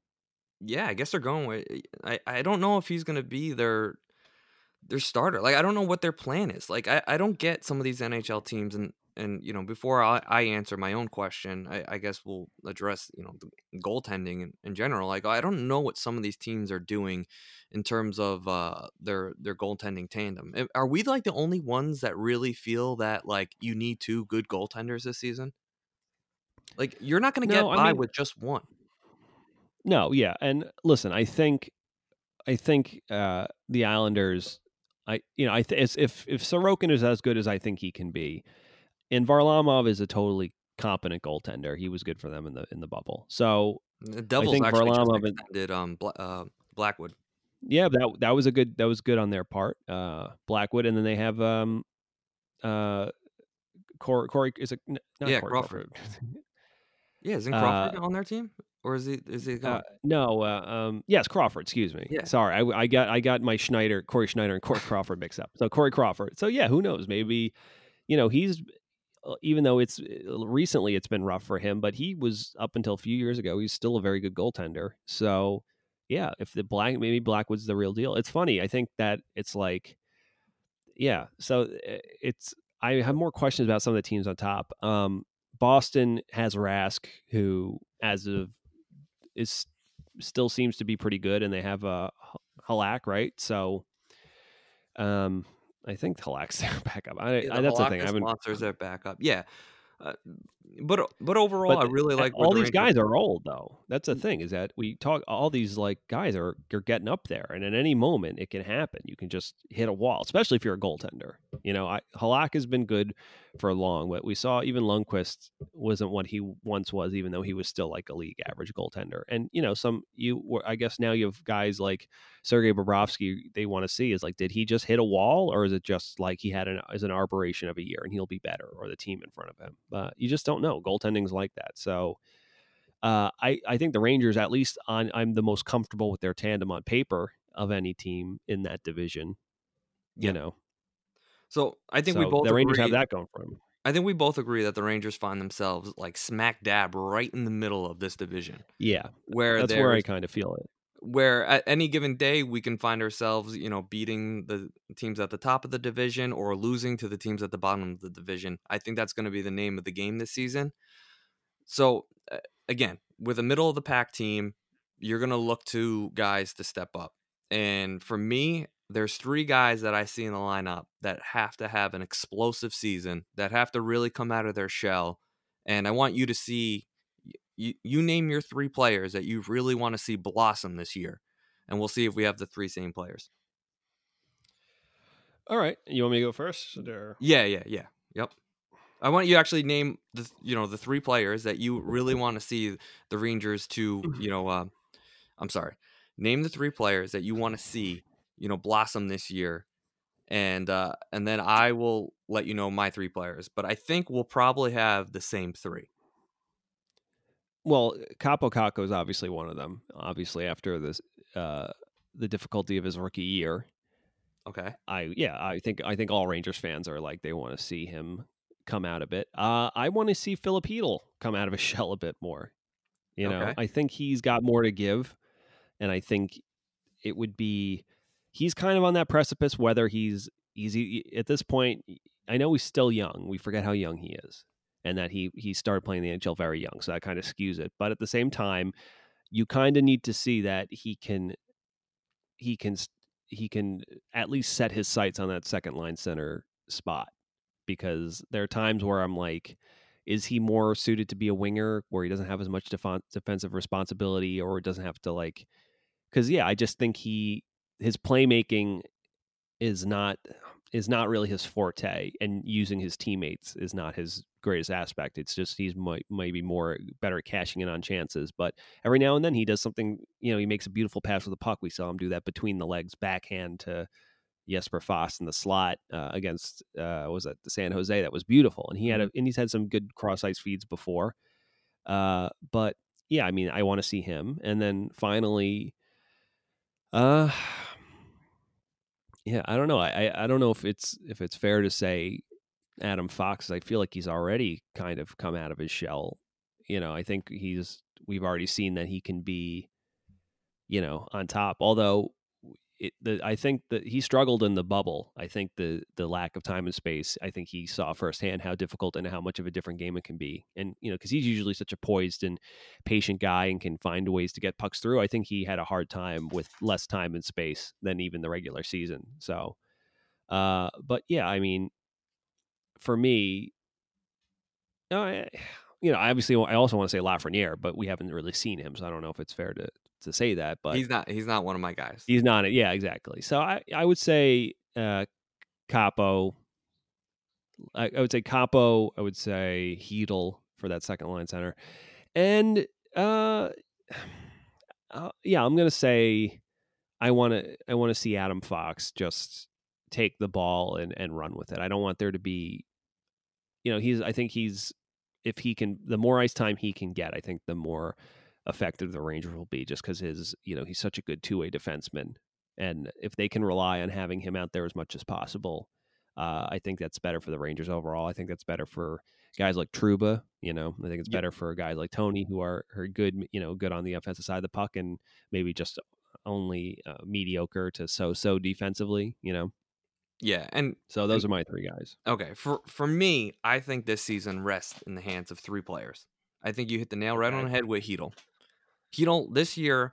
Yeah, I guess they're going with. I I don't know if he's going to be their their starter. Like I don't know what their plan is. Like I I don't get some of these NHL teams and and you know before I, I answer my own question I, I, guess we'll address you know the goaltending in, in, general like i don't know what some of these teams are doing in terms of uh, their their goaltending tandem are we like the only ones that really feel that like you need two good goaltenders this season like you're not going to no, get by mean, with just one no yeah and listen i think i think uh the islanders I you know I th- if if Sorokin is as good as I think he can be, and Varlamov is a totally competent goaltender. He was good for them in the in the bubble. So the Devils I think actually Varlamov extended um, uh, Blackwood. Yeah, that that was a good that was good on their part. Uh, Blackwood, and then they have um, uh, Corey, Corey is it yeah Corey Crawford. yeah, isn't Crawford uh, on their team? Or is he? Is he? Uh, no. Uh, um, yes, Crawford. Excuse me. Yeah. Sorry, I, I, got I got my Schneider, Cory Schneider, and Corey Crawford mixed up. So Corey Crawford. So yeah, who knows? Maybe, you know, he's uh, even though it's uh, recently it's been rough for him, but he was up until a few years ago, he's still a very good goaltender. So yeah, if the black maybe Blackwood's the real deal. It's funny. I think that it's like, yeah. So eh, it's I have more questions about some of the teams on top. Um, Boston has Rask, who as of is still seems to be pretty good, and they have a uh, Halak, right? So, um, I think Halak's their backup. I, yeah, I that's the thing. I haven't monsters their backup. Yeah, uh, but but overall, but I really like all these guys are old though. That's the mm. thing is that we talk all these like guys are you're getting up there, and at any moment it can happen. You can just hit a wall, especially if you're a goaltender. You know, I, Halak has been good for long, but we saw even Lundqvist wasn't what he once was, even though he was still like a league average goaltender. And you know, some you I guess now you have guys like Sergei Bobrovsky. They want to see is like, did he just hit a wall, or is it just like he had an as an arboration of a year and he'll be better, or the team in front of him? But you just don't know. Goaltending's like that, so. Uh, I, I think the Rangers, at least on, I'm the most comfortable with their tandem on paper of any team in that division. You yeah. know, so I think so we both the Rangers agree, have that going for them. I think we both agree that the Rangers find themselves like smack dab right in the middle of this division. Yeah, where that's where I kind of feel it. Where at any given day we can find ourselves, you know, beating the teams at the top of the division or losing to the teams at the bottom of the division. I think that's going to be the name of the game this season. So again, with a middle of the pack team, you're going to look to guys to step up. And for me, there's three guys that I see in the lineup that have to have an explosive season, that have to really come out of their shell. And I want you to see you, you name your three players that you really want to see blossom this year. And we'll see if we have the three same players. All right. You want me to go first? Or? Yeah, yeah, yeah. Yep. I want you to actually name the you know the three players that you really want to see the Rangers to you know. Uh, I'm sorry. Name the three players that you want to see you know blossom this year, and uh, and then I will let you know my three players. But I think we'll probably have the same three. Well, Kaapo Kakko is obviously one of them. Obviously, after this, uh, the difficulty of his rookie year, Okay. I yeah, I think I think all Rangers fans are like they want to see him come out a bit. Uh, I want to see Filip come out of his shell a bit more. You know, Okay. I think he's got more to give, and I think it would be he's kind of on that precipice whether he's easy at this point. I know he's still young. We forget how young he is, and that he he started playing the NHL very young, so that kind of skews it. But at the same time, you kind of need to see that he can he can he can at least set his sights on that second line center spot because there are times where I'm like, is he more suited to be a winger where he doesn't have as much defen defensive responsibility or doesn't have to like? Because yeah, I just think he his playmaking is not is not really his forte, and using his teammates is not his greatest aspect. It's just he's might maybe more better at cashing in on chances, but every now and then he does something. You know, he makes a beautiful pass with the puck. We saw him do that between the legs, backhand to Jesper Fast in the slot uh, against uh, what was it the San Jose? That was beautiful, and he had a, and he's had some good cross ice feeds before. Uh, but yeah, I mean, I want to see him, and then finally, uh, yeah, I don't know. I, I don't know if it's if it's fair to say Adam Fox. I feel like he's already kind of come out of his shell. You know, I think he's we've already seen that he can be, you know, on top. Although it, the, I think that he struggled in the bubble. I think the the lack of time and space. I think he saw firsthand how difficult and how much of a different game it can be. And you know, because he's usually such a poised and patient guy and can find ways to get pucks through. I think he had a hard time with less time and space than even the regular season. So, uh, but yeah, I mean, for me, uh, you know, obviously, I also want to say Lafreniere, but we haven't really seen him, so I don't know if it's fair to to say that. But he's not he's not one of my guys. He's not. Yeah, exactly. So I I would say uh, Kaapo. I, I would say Kaapo. I would say Chytil for that second line center, and uh, uh yeah, I'm gonna say I want to I want to see Adam Fox just take the ball and and run with it. I don't want there to be, you know, he's I think he's if he can the more ice time he can get, I think the more effective the Rangers will be just because his, you know, he's such a good two way defenseman. And if they can rely on having him out there as much as possible, uh, I think that's better for the Rangers overall. I think that's better for guys like Trouba. You know, I think it's Yep. better for guys like Tony who are, are good, you know, good on the offensive side of the puck and maybe just only uh, mediocre to so so defensively. You know, Yeah, and so those are my three guys. Okay, for for me, I think this season rests in the hands of three players. I think you hit the nail right on the head with Chytil. Chytil this year,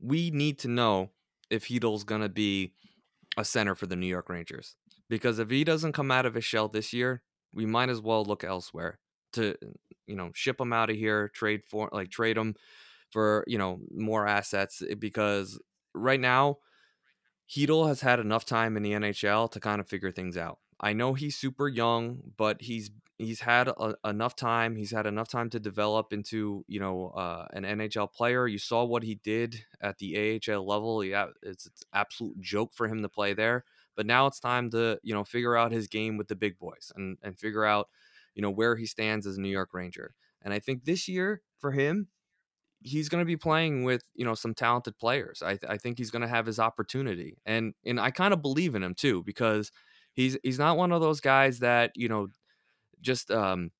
we need to know if Chytil's gonna be a center for the New York Rangers because if he doesn't come out of his shell this year, we might as well look elsewhere to you know ship him out of here, trade for like trade him for you know more assets eh, because right now Chytil has had enough time in the NHL to kind of figure things out. I know he's super young, but he's he's had a, enough time. He's had enough time to develop into you know uh, an NHL player. You saw what he did at the AHL level. Yeah, it's it's absolute joke for him to play there. But now it's time to you know figure out his game with the big boys and and figure out you know where he stands as a New York Ranger. And I think this year for him, he's going to be playing with you know some talented players. I, I think he's going to have his opportunity, and and I kind of believe in him too because he's he's not one of those guys that you know just um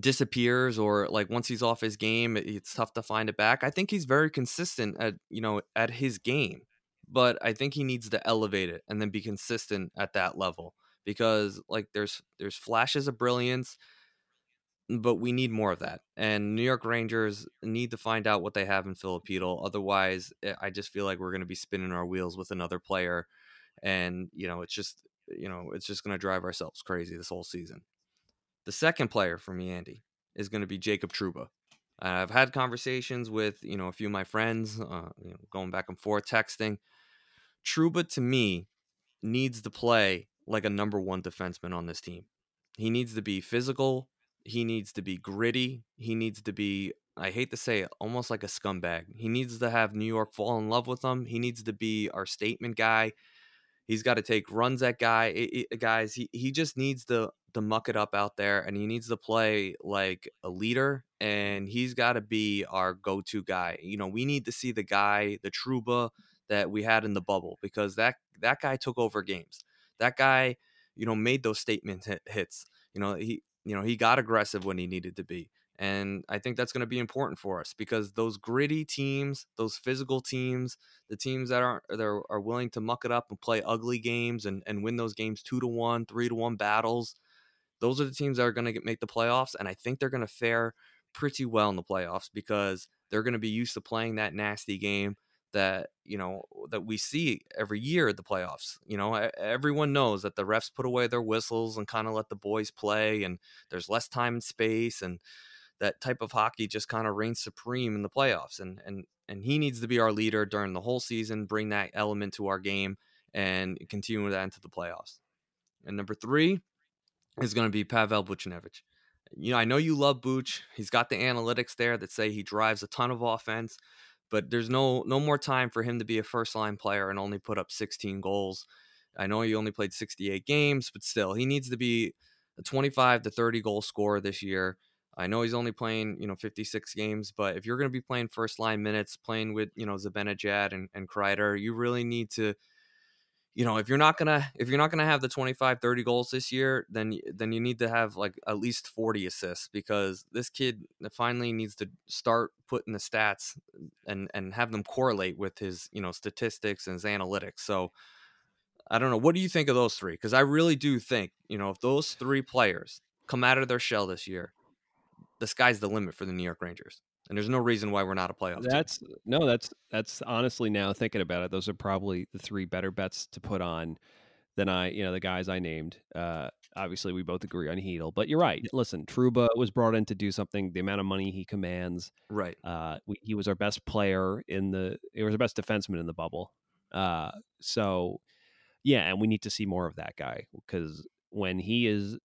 disappears or like once he's off his game it's tough to find it back. I think he's very consistent at you know at his game, but I think he needs to elevate it and then be consistent at that level because like there's there's flashes of brilliance but we need more of that. And New York Rangers need to find out what they have in Filipino. Otherwise, eh, I just feel like we're going to be spinning our wheels with another player, and you know, it's just you know, it's just going to drive ourselves crazy this whole season. The second player for me, Andy, is going to be Jacob Trouba. I've had conversations with you know a few of my friends, uh, you know, going back and forth, texting. Trouba to me needs to play like a number one defenseman on this team he needs to be physical. He needs to be gritty. He needs to be, I hate to say it, almost like a scumbag. He needs to have New York fall in love with him. He needs to be our statement guy. He's got to take runs at guy it, it, guys. He he just needs to to muck it up out there, and he needs to play like a leader. And he's got to be our go to guy. You know, we need to see the guy, the Trouba that we had in the bubble, because that that guy took over games. That guy, you know, made those statement hit, hits. You know, he you know he got aggressive when he needed to be. And I think that's going to be important for us because those gritty teams, those physical teams, the teams that aren't that are, are willing to muck it up and play ugly games and, and win those games two to one, three to one battles, those are the teams that are going to make the playoffs. And I think they're going to fare pretty well in the playoffs because they're going to be used to playing that nasty game that you know that we see every year at the playoffs. You know, everyone knows that the refs put away their whistles and kind of let the boys play, and there's less time and space, and that type of hockey just kind of reigns supreme in the playoffs. And and and he needs to be our leader during the whole season, bring that element to our game, and continue that into the playoffs. And number three is going to be Pavel Buchnevich. You know, I know you love Buch. He's got the analytics there that say he drives a ton of offense, but there's no no more time for him to be a first line player and only put up 16 goals. I know he only played 68 games, but still, he needs to be a 25 to 30 goal scorer this year. I know he's only playing, you know, 56 games, but if you're going to be playing first line minutes, playing with, you know, Zibanejad and, and Kreider, you really need to, you know, if you're not to, if you're not to have the 25, 30 goals this year, then, then you need to have like at least 40 assists because this kid uh, finally needs to start putting the stats and, and have them correlate with his, you know, statistics and his analytics. So, I don't know. What do you think of those three? Because I really do think, you know, if those three players come out of their shell this year, the sky's the limit for the New York Rangers. And there's no reason why we're not a playoff. That's team. no, that's that's honestly now thinking about it, those are probably the three better bets to put on than I, you know, the guys I named. Uh, obviously, we both agree on Chytil, but you're right. Listen, Trouba was brought in to do something. The amount of money he commands, right? Uh, we, he was our best player in the. He was our best defenseman in the bubble. Uh, so, yeah, and we need to see more of that guy because when he is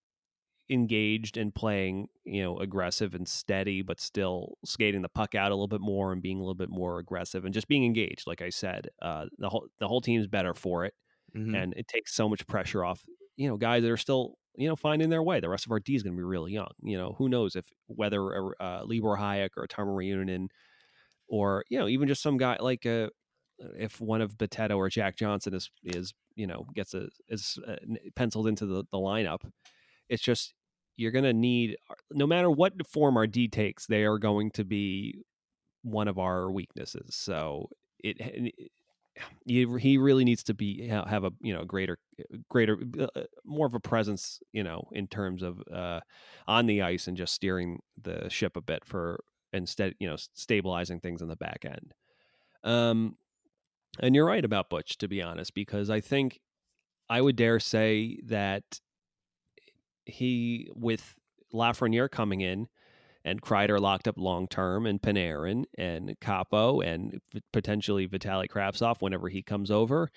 engaged and playing, you know, aggressive and steady, but still skating the puck out a little bit more and being a little bit more aggressive and just being engaged. Like I said, uh, the whole the whole team's better for it, mm-hmm. and it takes so much pressure off. You know, guys that are still you know finding their way. The rest of our D is going to be really young. You know, who knows if whether uh, Libor Hajek or Tarmo Reunanen or you know even just some guy like a uh, if one of Bitetto or Jack Johnson is is you know gets a is uh, penciled into the, the lineup, it's just you're going to need uh, no matter what form our D takes, they are going to be one of our weaknesses. So it, it he really needs to be have a you know greater greater uh, uh, more of a presence you know in terms of uh on the ice and just steering the ship a bit for instead you know stabilizing things in the back end um and you're right about Buch to be honest because i think i would dare say that he with Lafreniere coming in and Kreider locked up long term and Panarin and Kaapo and potentially Vitali Kravtsov whenever he comes over.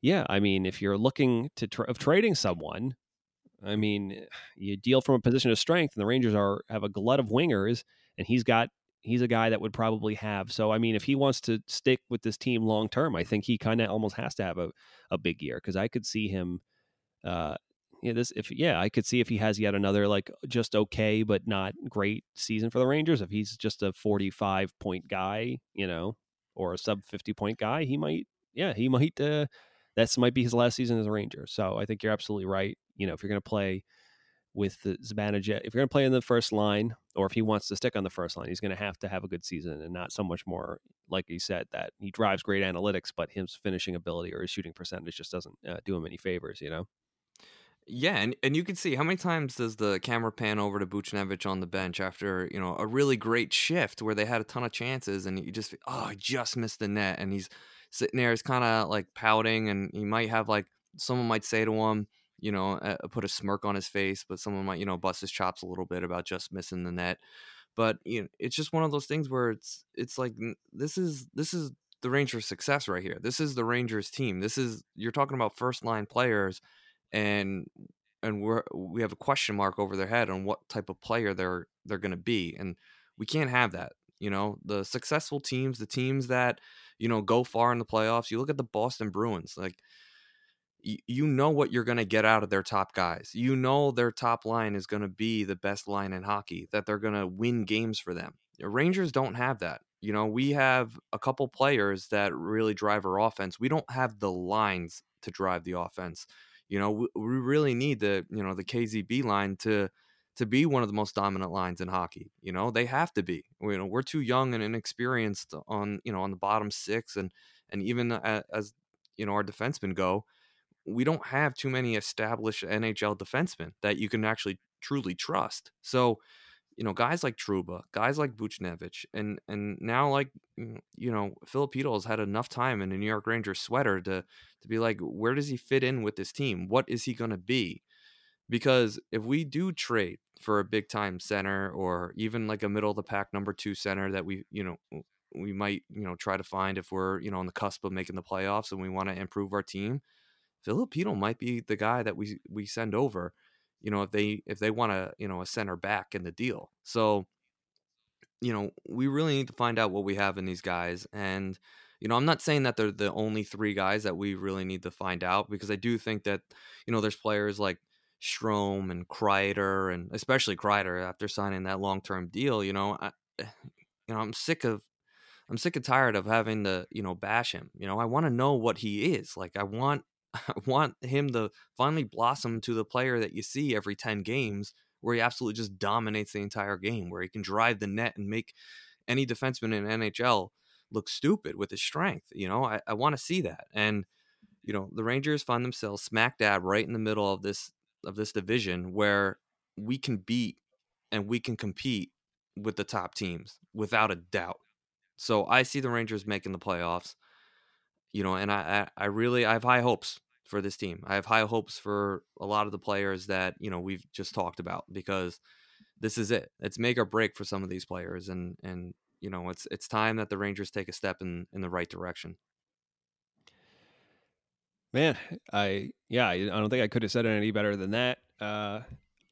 Yeah, I mean, if you're looking to tra- of trading someone, I mean, you deal from a position of strength, and the Rangers are have a glut of wingers, and he's got he's a guy that would probably have. So, I mean, if he wants to stick with this team long term, I think he kind of almost has to have a, a big year because I could see him uh, yeah, this if yeah, I could see if he has yet another like just okay but not great season for the Rangers. If he's just a forty-five point guy, you know, or a sub fifty point guy, he might yeah, he might uh that's might be his last season as a Ranger. So I think you're absolutely right. You know, if you're gonna play with the Zibanejad, if you're gonna play in the first line, or if he wants to stick on the first line, he's gonna have to have a good season and not so much more like he said that he drives great analytics, but his finishing ability or his shooting percentage just doesn't uh, do him any favors. You know. Yeah, and, and you can see how many times does the camera pan over to Buchnevich on the bench after, you know, a really great shift where they had a ton of chances and you just oh, I just missed the net and he's sitting there he's kind of like pouting and he might have like someone might say to him, you know, uh, put a smirk on his face, but someone might, you know, bust his chops a little bit about just missing the net. But, you know, it's just one of those things where it's it's like this is this is the Rangers success right here. This is the Rangers team. This is you're talking about first line players and and we're we have a question mark over their head on what type of player they're they're going to be and we can't have that you know? The successful teams the teams that you know go far in the playoffs you look at the Boston Bruins like y- you know what you're going to get out of their top guys. You know their top line is going to be the best line in hockey that they're going to win games for them. The Rangers don't have that you know? We have a couple players that really drive our offense. We don't have the lines to drive the offense you know, we, we really need the you know the KZB line to to be one of the most dominant lines in hockey. You know, they have to be. You know, we're too young and inexperienced on you know on the bottom six, and and even as, as you know our defensemen go, we don't have too many established NHL defensemen that you can actually truly trust. So you know, guys like Trouba, guys like Buchnevich, and and now like mm, you know, Filipino has had enough time in a New York Rangers sweater to to be like, where does he fit in with this team? What is he gonna be? Because if we do trade for a big time center or even like a middle of the pack number two center that we, you know, we might, you know, try to find if we're, you know, on the cusp of making the playoffs and we want to improve our team, Filipino might be the guy that we we send over you know if they if they want a you know a center back in the deal so you know we really need to find out what we have in these guys and you know i'm not saying that they're the only three guys that we really need to find out because i do think that you know there's players like Strome and Kreider and especially Kreider after signing that long-term deal you know I, eh, you know I'm sick of I'm sick and tired of having to, you know, bash him. You know, I want to know what he is. Like I want want him to finally blossom to the player that you see every 10 games where he absolutely just dominates the entire game, where he can drive the net and make any defenseman in NHL look stupid with his strength. You know, I, I want to see that. And, you know, the Rangers find themselves smack dab right in the middle of this of this division where we can beat and we can compete with the top teams without a doubt. So I see the Rangers making the playoffs you know, and I, I really I have high hopes for this team. I have high hopes for a lot of the players that you know we've just talked about because this is it. It's make or break for some of these players, and and you know it's it's time that the Rangers take a step in in the right direction. Man, I yeah, I don't think I could have said it any better than that. Uh,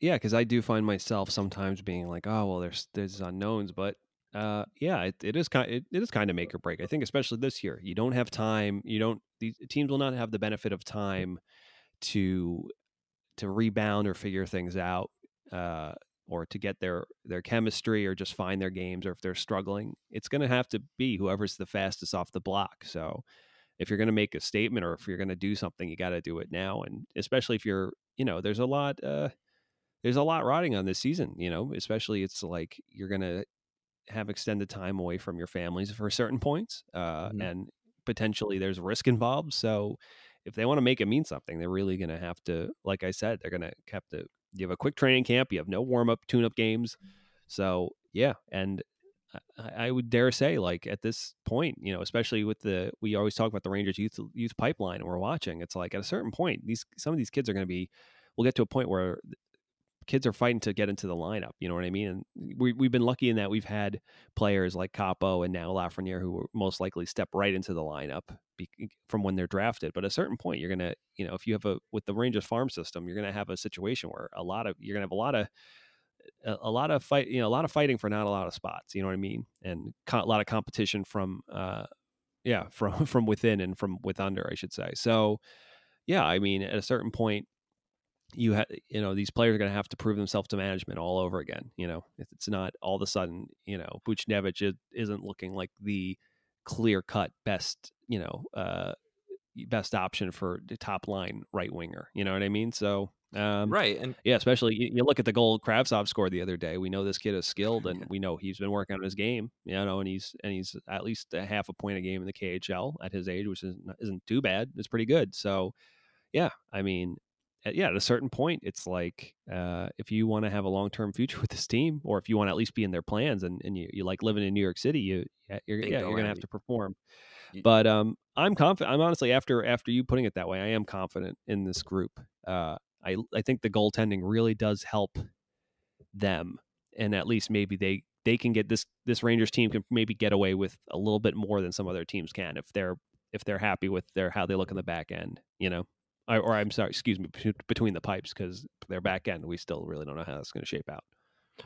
yeah, because I do find myself sometimes being like, oh well, there's there's unknowns, but uh, yeah, it, it is kind it, it is kind of make or break. I think especially this year, you don't have time. You don't these teams will not have the benefit of time to to rebound or figure things out, uh, or to get their their chemistry or just find their games. Or if they're struggling, it's going to have to be whoever's the fastest off the block. So if you're going to make a statement or if you're going to do something, you got to do it now. And especially if you're, you know, there's a lot. Uh, there's a lot riding on this season, you know, especially it's like you're going to have extended time away from your families for certain points, uh, mm-hmm. and potentially there's risk involved. So if they want to make it mean something, they're really going to have to, like I said, they're going to have to. You have a quick training camp. You have no warm up, tune up games. So yeah, and I, I would dare say, like at this point, you know, especially with the we always talk about the Rangers youth youth pipeline, and we're watching. It's like at a certain point, these some of these kids are going to be. We'll get to a point where kids are fighting to get into the lineup. You know what I mean? And we, we've been lucky in that we've had players like Kaapo and now Lafreniere who will most likely step right into the lineup be, from when they're drafted. But at a certain point, you're to, you know, if you have a, with the Rangers farm system, you're to have a situation where a lot of, you're to have a lot of, a, a, lot of fight, you know, a lot of fighting for not a lot of spots, you know what I mean? And co- a lot of competition from, uh, yeah, from, from within and from with under, I should say. So, yeah, I mean, at a certain point, you have you know these players are going to have to prove themselves to management all over again. You know, it's not all of a sudden you know Buchnevich isn't looking like the clear cut best you know uh, best option for the top line right winger. You know what I mean? So um, right, and yeah, especially you, you, look at the goal Kravtsov scored the other day. We know this kid is skilled, and we know he's been working on his game. You know, and he's and he's at least a half a point a game in the KHL at his age, which is, isn't too bad. It's pretty good. So yeah, I mean, yeah, at a certain point, it's like uh, if you want to have a long term future with this team, or if you want to at least be in their plans, and, and you, you like living in New York City, you you're, yeah, you're gonna have to perform. But um, I'm confident. I'm honestly after after you putting it that way, I am confident in this group. Uh, I I think the goaltending really does help them, and at least maybe they they can get this this Rangers team can maybe get away with a little bit more than some other teams can if they're if they're happy with their how they look in the back end. You know. I, or I'm sorry, excuse me, between the pipes because their back end, we still really don't know how that's going to shape out.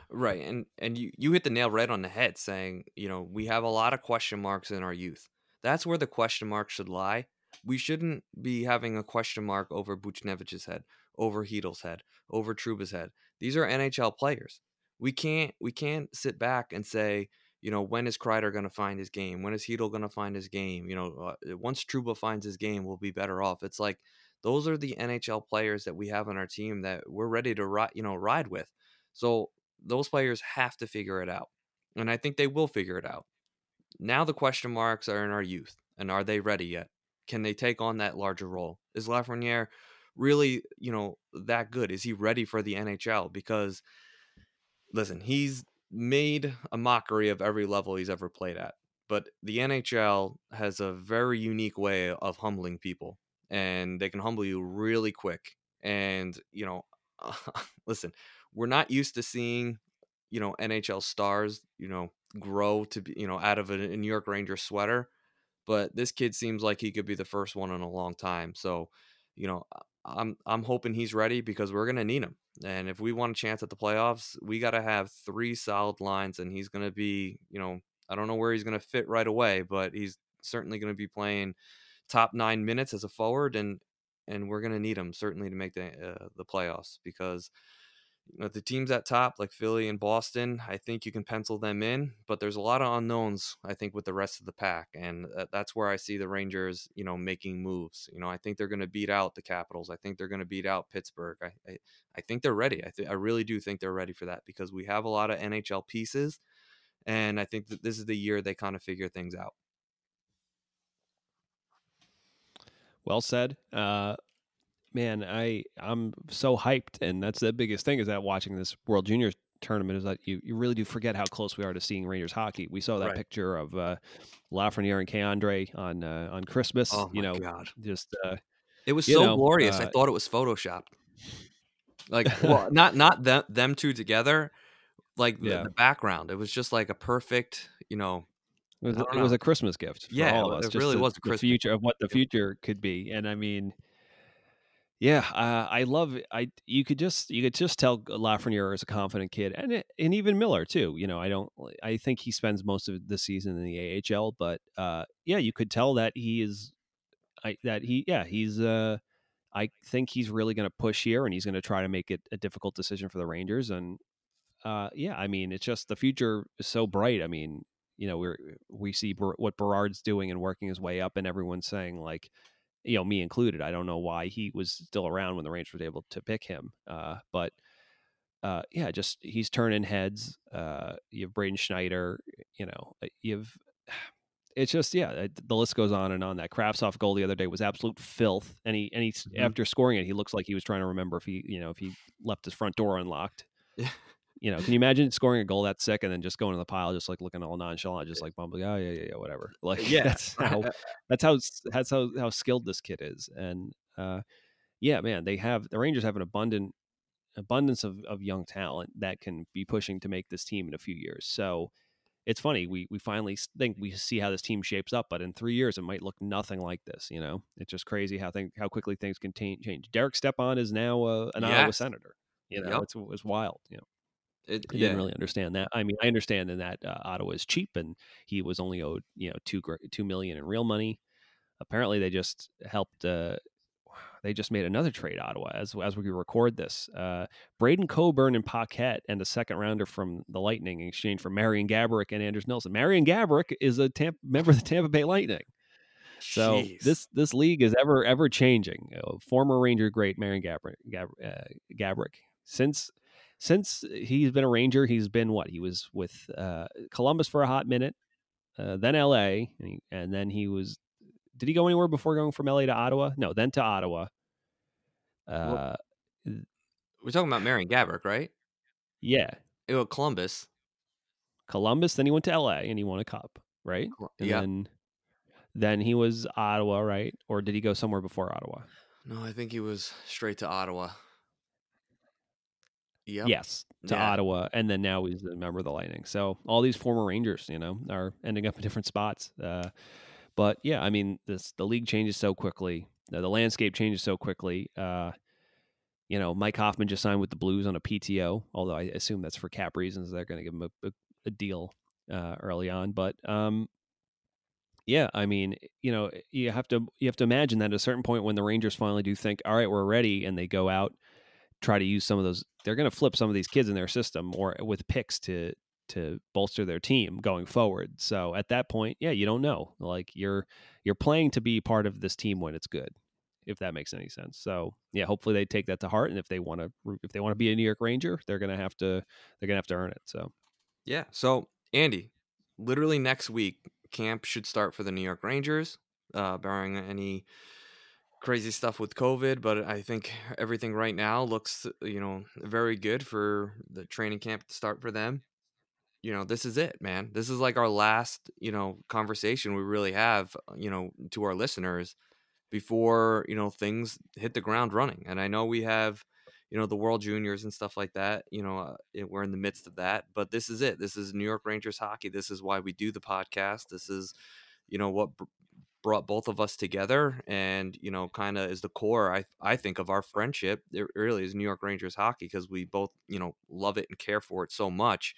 Right, and and you you hit the nail right on the head, saying you know we have a lot of question marks in our youth. That's where the question mark should lie. We shouldn't be having a question mark over Buchnevich's head, over Chytil's head, over Trouba's head. These are NHL players. We can't we can't sit back and say you know when is Kreider going to find his game? When is Chytil going to find his game? You know uh, once Trouba finds his game, we'll be better off. It's like those are the NHL players that we have on our team that we're ready to ride you know ride with. So those players have to figure it out. And I think they will figure it out. Now the question marks are in our youth. And are they ready yet? Can they take on that larger role? Is Lafreniere really, you know, that good? Is he ready for the NHL? Because listen, he's made a mockery of every level he's ever played at. But the NHL has a very unique way of humbling people. And they can humble you really quick. And, you know, listen, we're not used to seeing, you know, NHL stars, you know, grow to be, you know, out of a, New York Ranger sweater. But this kid seems like he could be the first one in a long time. So, you know, I'm I'm hoping he's ready because we're gonna need him. And if we want a chance at the playoffs, we got to have three solid lines, and he's gonna be, you know, I don't know where he's gonna fit right away, but he's certainly gonna be playing top nine minutes as a forward, and and we're gonna need him certainly to make the uh, the playoffs because you know, the teams at top like Philly and Boston, I think you can pencil them in, but there's a lot of unknowns. I think with the rest of the pack, and that's where I see the Rangers, you know, making moves. You know, I think they're going to beat out the Capitals. I think they're going to beat out Pittsburgh. I, I, I think they're ready. I th- I really do think they're ready for that because we have a lot of NHL pieces, and I think that this is the year they kind of figure things out. Well said. Uh, man, I I'm so hyped, and that's the biggest thing is that watching this World Juniors tournament is that you, you really do forget how close we are to seeing Rangers hockey. We saw that right. picture of uh, Lafreniere and K'Andre on uh, on Christmas. Oh you know, God. just uh, it was so know, glorious. uh, I thought it was photoshopped. Like, well, not not them them two together. Like the, Yeah. the background, it was just like a perfect, you know. It was, it was a Christmas gift for Yeah, all of us. it really the, was a the Christmas future of what the future could be, and I mean, yeah, uh, I love. I you could just you could just tell Lafreniere is a confident kid, and it- and even Miller too. You know, I don't. I think he spends most of the season in the AHL, but uh, yeah, you could tell that he is. I that he yeah he's uh I think he's really going to push here, and he's going to try to make it a difficult decision for the Rangers. And uh, yeah, I mean, it's just the future is so bright. I mean, you know, we're we see Ber- what Berard's doing and working his way up, and everyone's saying like, you know, me included. I don't know why he was still around when the Rangers were able to pick him, uh, but. Uh, yeah, just he's turning heads. Uh, you have Braden Schneider. You know, uh, you've it's just yeah, the list goes on and on. That Kravtsov goal the other day was absolute filth, and he and he Mhm. after scoring it, he looks like he was trying to remember if he you know if he left his front door unlocked. You know, can you imagine scoring a goal that sick and then just going to the pile, just like looking all nonchalant, just like bumbling, oh yeah, yeah, yeah, whatever. Like Yeah. that's how that's how that's how how skilled this kid is, and uh, yeah, man, they have the Rangers have an abundant abundance of, of young talent that can be pushing to make this team in a few years. So it's funny we we finally think we see how this team shapes up, but in three years it might look nothing like this. You know, it's just crazy how thing how quickly things can ta- change. Derek Stepan is now uh, an Ottawa senator. You know, Yep. it's it's wild. You know. It, I yeah. didn't really understand that. I mean, I understand in that uh, Ottawa is cheap, and he was only owed you know two two million in real money. Apparently, they just helped. Uh, they just made another trade, Ottawa, as as we record this. Uh, Braydon Coburn and Paquette and a second rounder from the Lightning in exchange for Marian Gaborik and Anders Nilsson. Marian Gaborik is a Tampa, member of the Tampa Bay Lightning. So Jeez. this this league is ever ever changing. Uh, former Ranger great Marian Gabrick, Gab, uh, Gabrick. Since since he's been a Ranger, he's been what? He was with uh, Columbus for a hot minute, uh, then L.A. And, he, and then he was. Did he go anywhere before going from L.A. to Ottawa? No, then to Ottawa. Uh, We're talking about Marian Gabrick, right? yeah, It was Columbus. Columbus. Then he went to L.A. and he won a cup, right? And yeah. then then he was Ottawa, right? Or did he go somewhere before Ottawa? No, I think he was straight to Ottawa. Yep. Yes, to Yeah. Ottawa, and then now he's a member of the Lightning. So all these former Rangers, you know, are ending up in different spots. Uh, but yeah, I mean, this the league changes so quickly. the landscape changes so quickly. Uh, you know, Mike Hoffman just signed with the Blues on a PTO, although I assume that's for cap reasons. They're going to give him a, a, a deal uh, early on, but um, yeah, I mean, you know, you have to you have to imagine that at a certain point when the Rangers finally do think, all right, we're ready, and they go out try to use some of those, they're going to flip some of these kids in their system or with picks to to bolster their team going forward. So at that point, yeah, you don't know. Like you're you're playing to be part of this team when it's good, if that makes any sense. So yeah, hopefully they take that to heart, and if they want to if they want to be a New York Ranger, they're gonna have to they're gonna have to earn it. So yeah. So Andy, literally next week, camp should start for the New York Rangers, uh, barring any crazy stuff with COVID. But I think everything right now looks, you know, very good for the training camp to start for them. You know, this is it, man. This is like our last, you know, conversation we really have, you know, to our listeners before, you know, things hit the ground running. And I know we have, you know, the World Juniors and stuff like that. You know, uh, we're in the midst of that. But this is it. This is New York Rangers hockey. This is why we do the podcast. This is, you know, what brought both of us together and you know kind of is the core i i think of our friendship. It really is new york rangers hockey because we both you know love it and care for it so much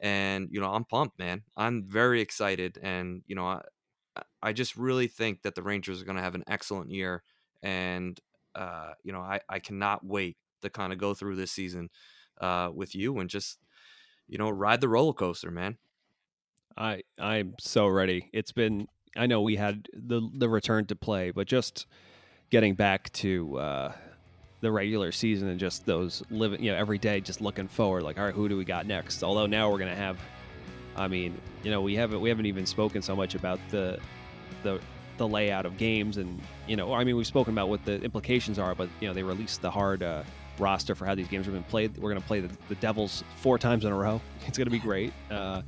and you know i'm pumped man. I'm very excited and you know i i just really think that the rangers are going to have an excellent year and uh you know i i cannot wait to kind of go through this season uh with you and just you know ride the roller coaster man. I I'm so ready. It's been I know we had the the return to play, but just getting back to uh, the regular season and just those living, you know, every day, just looking forward. Like, all right, who do we got next? Although now we're gonna have, I mean, you know, we haven't we haven't even spoken so much about the the the layout of games, and you know, I mean, we've spoken about what the implications are, but you know, they released the hard. Uh, roster for how these games have been played we're going to play the, the devils four times in a row it's going to be great uh,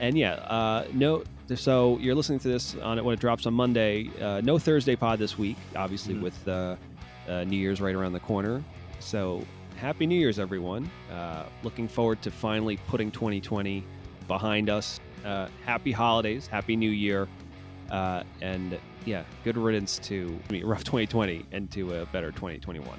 and yeah, uh, no. So you're listening to this on it when it drops on Monday. Uh, no Thursday pod this week, obviously mm-hmm. with uh, uh, New Year's right around the corner. So happy New Year's, everyone! Uh, looking forward to finally putting 2020 behind us. Uh, happy holidays, happy New Year, and yeah, good riddance to I mean, rough 2020 and to a better 2021.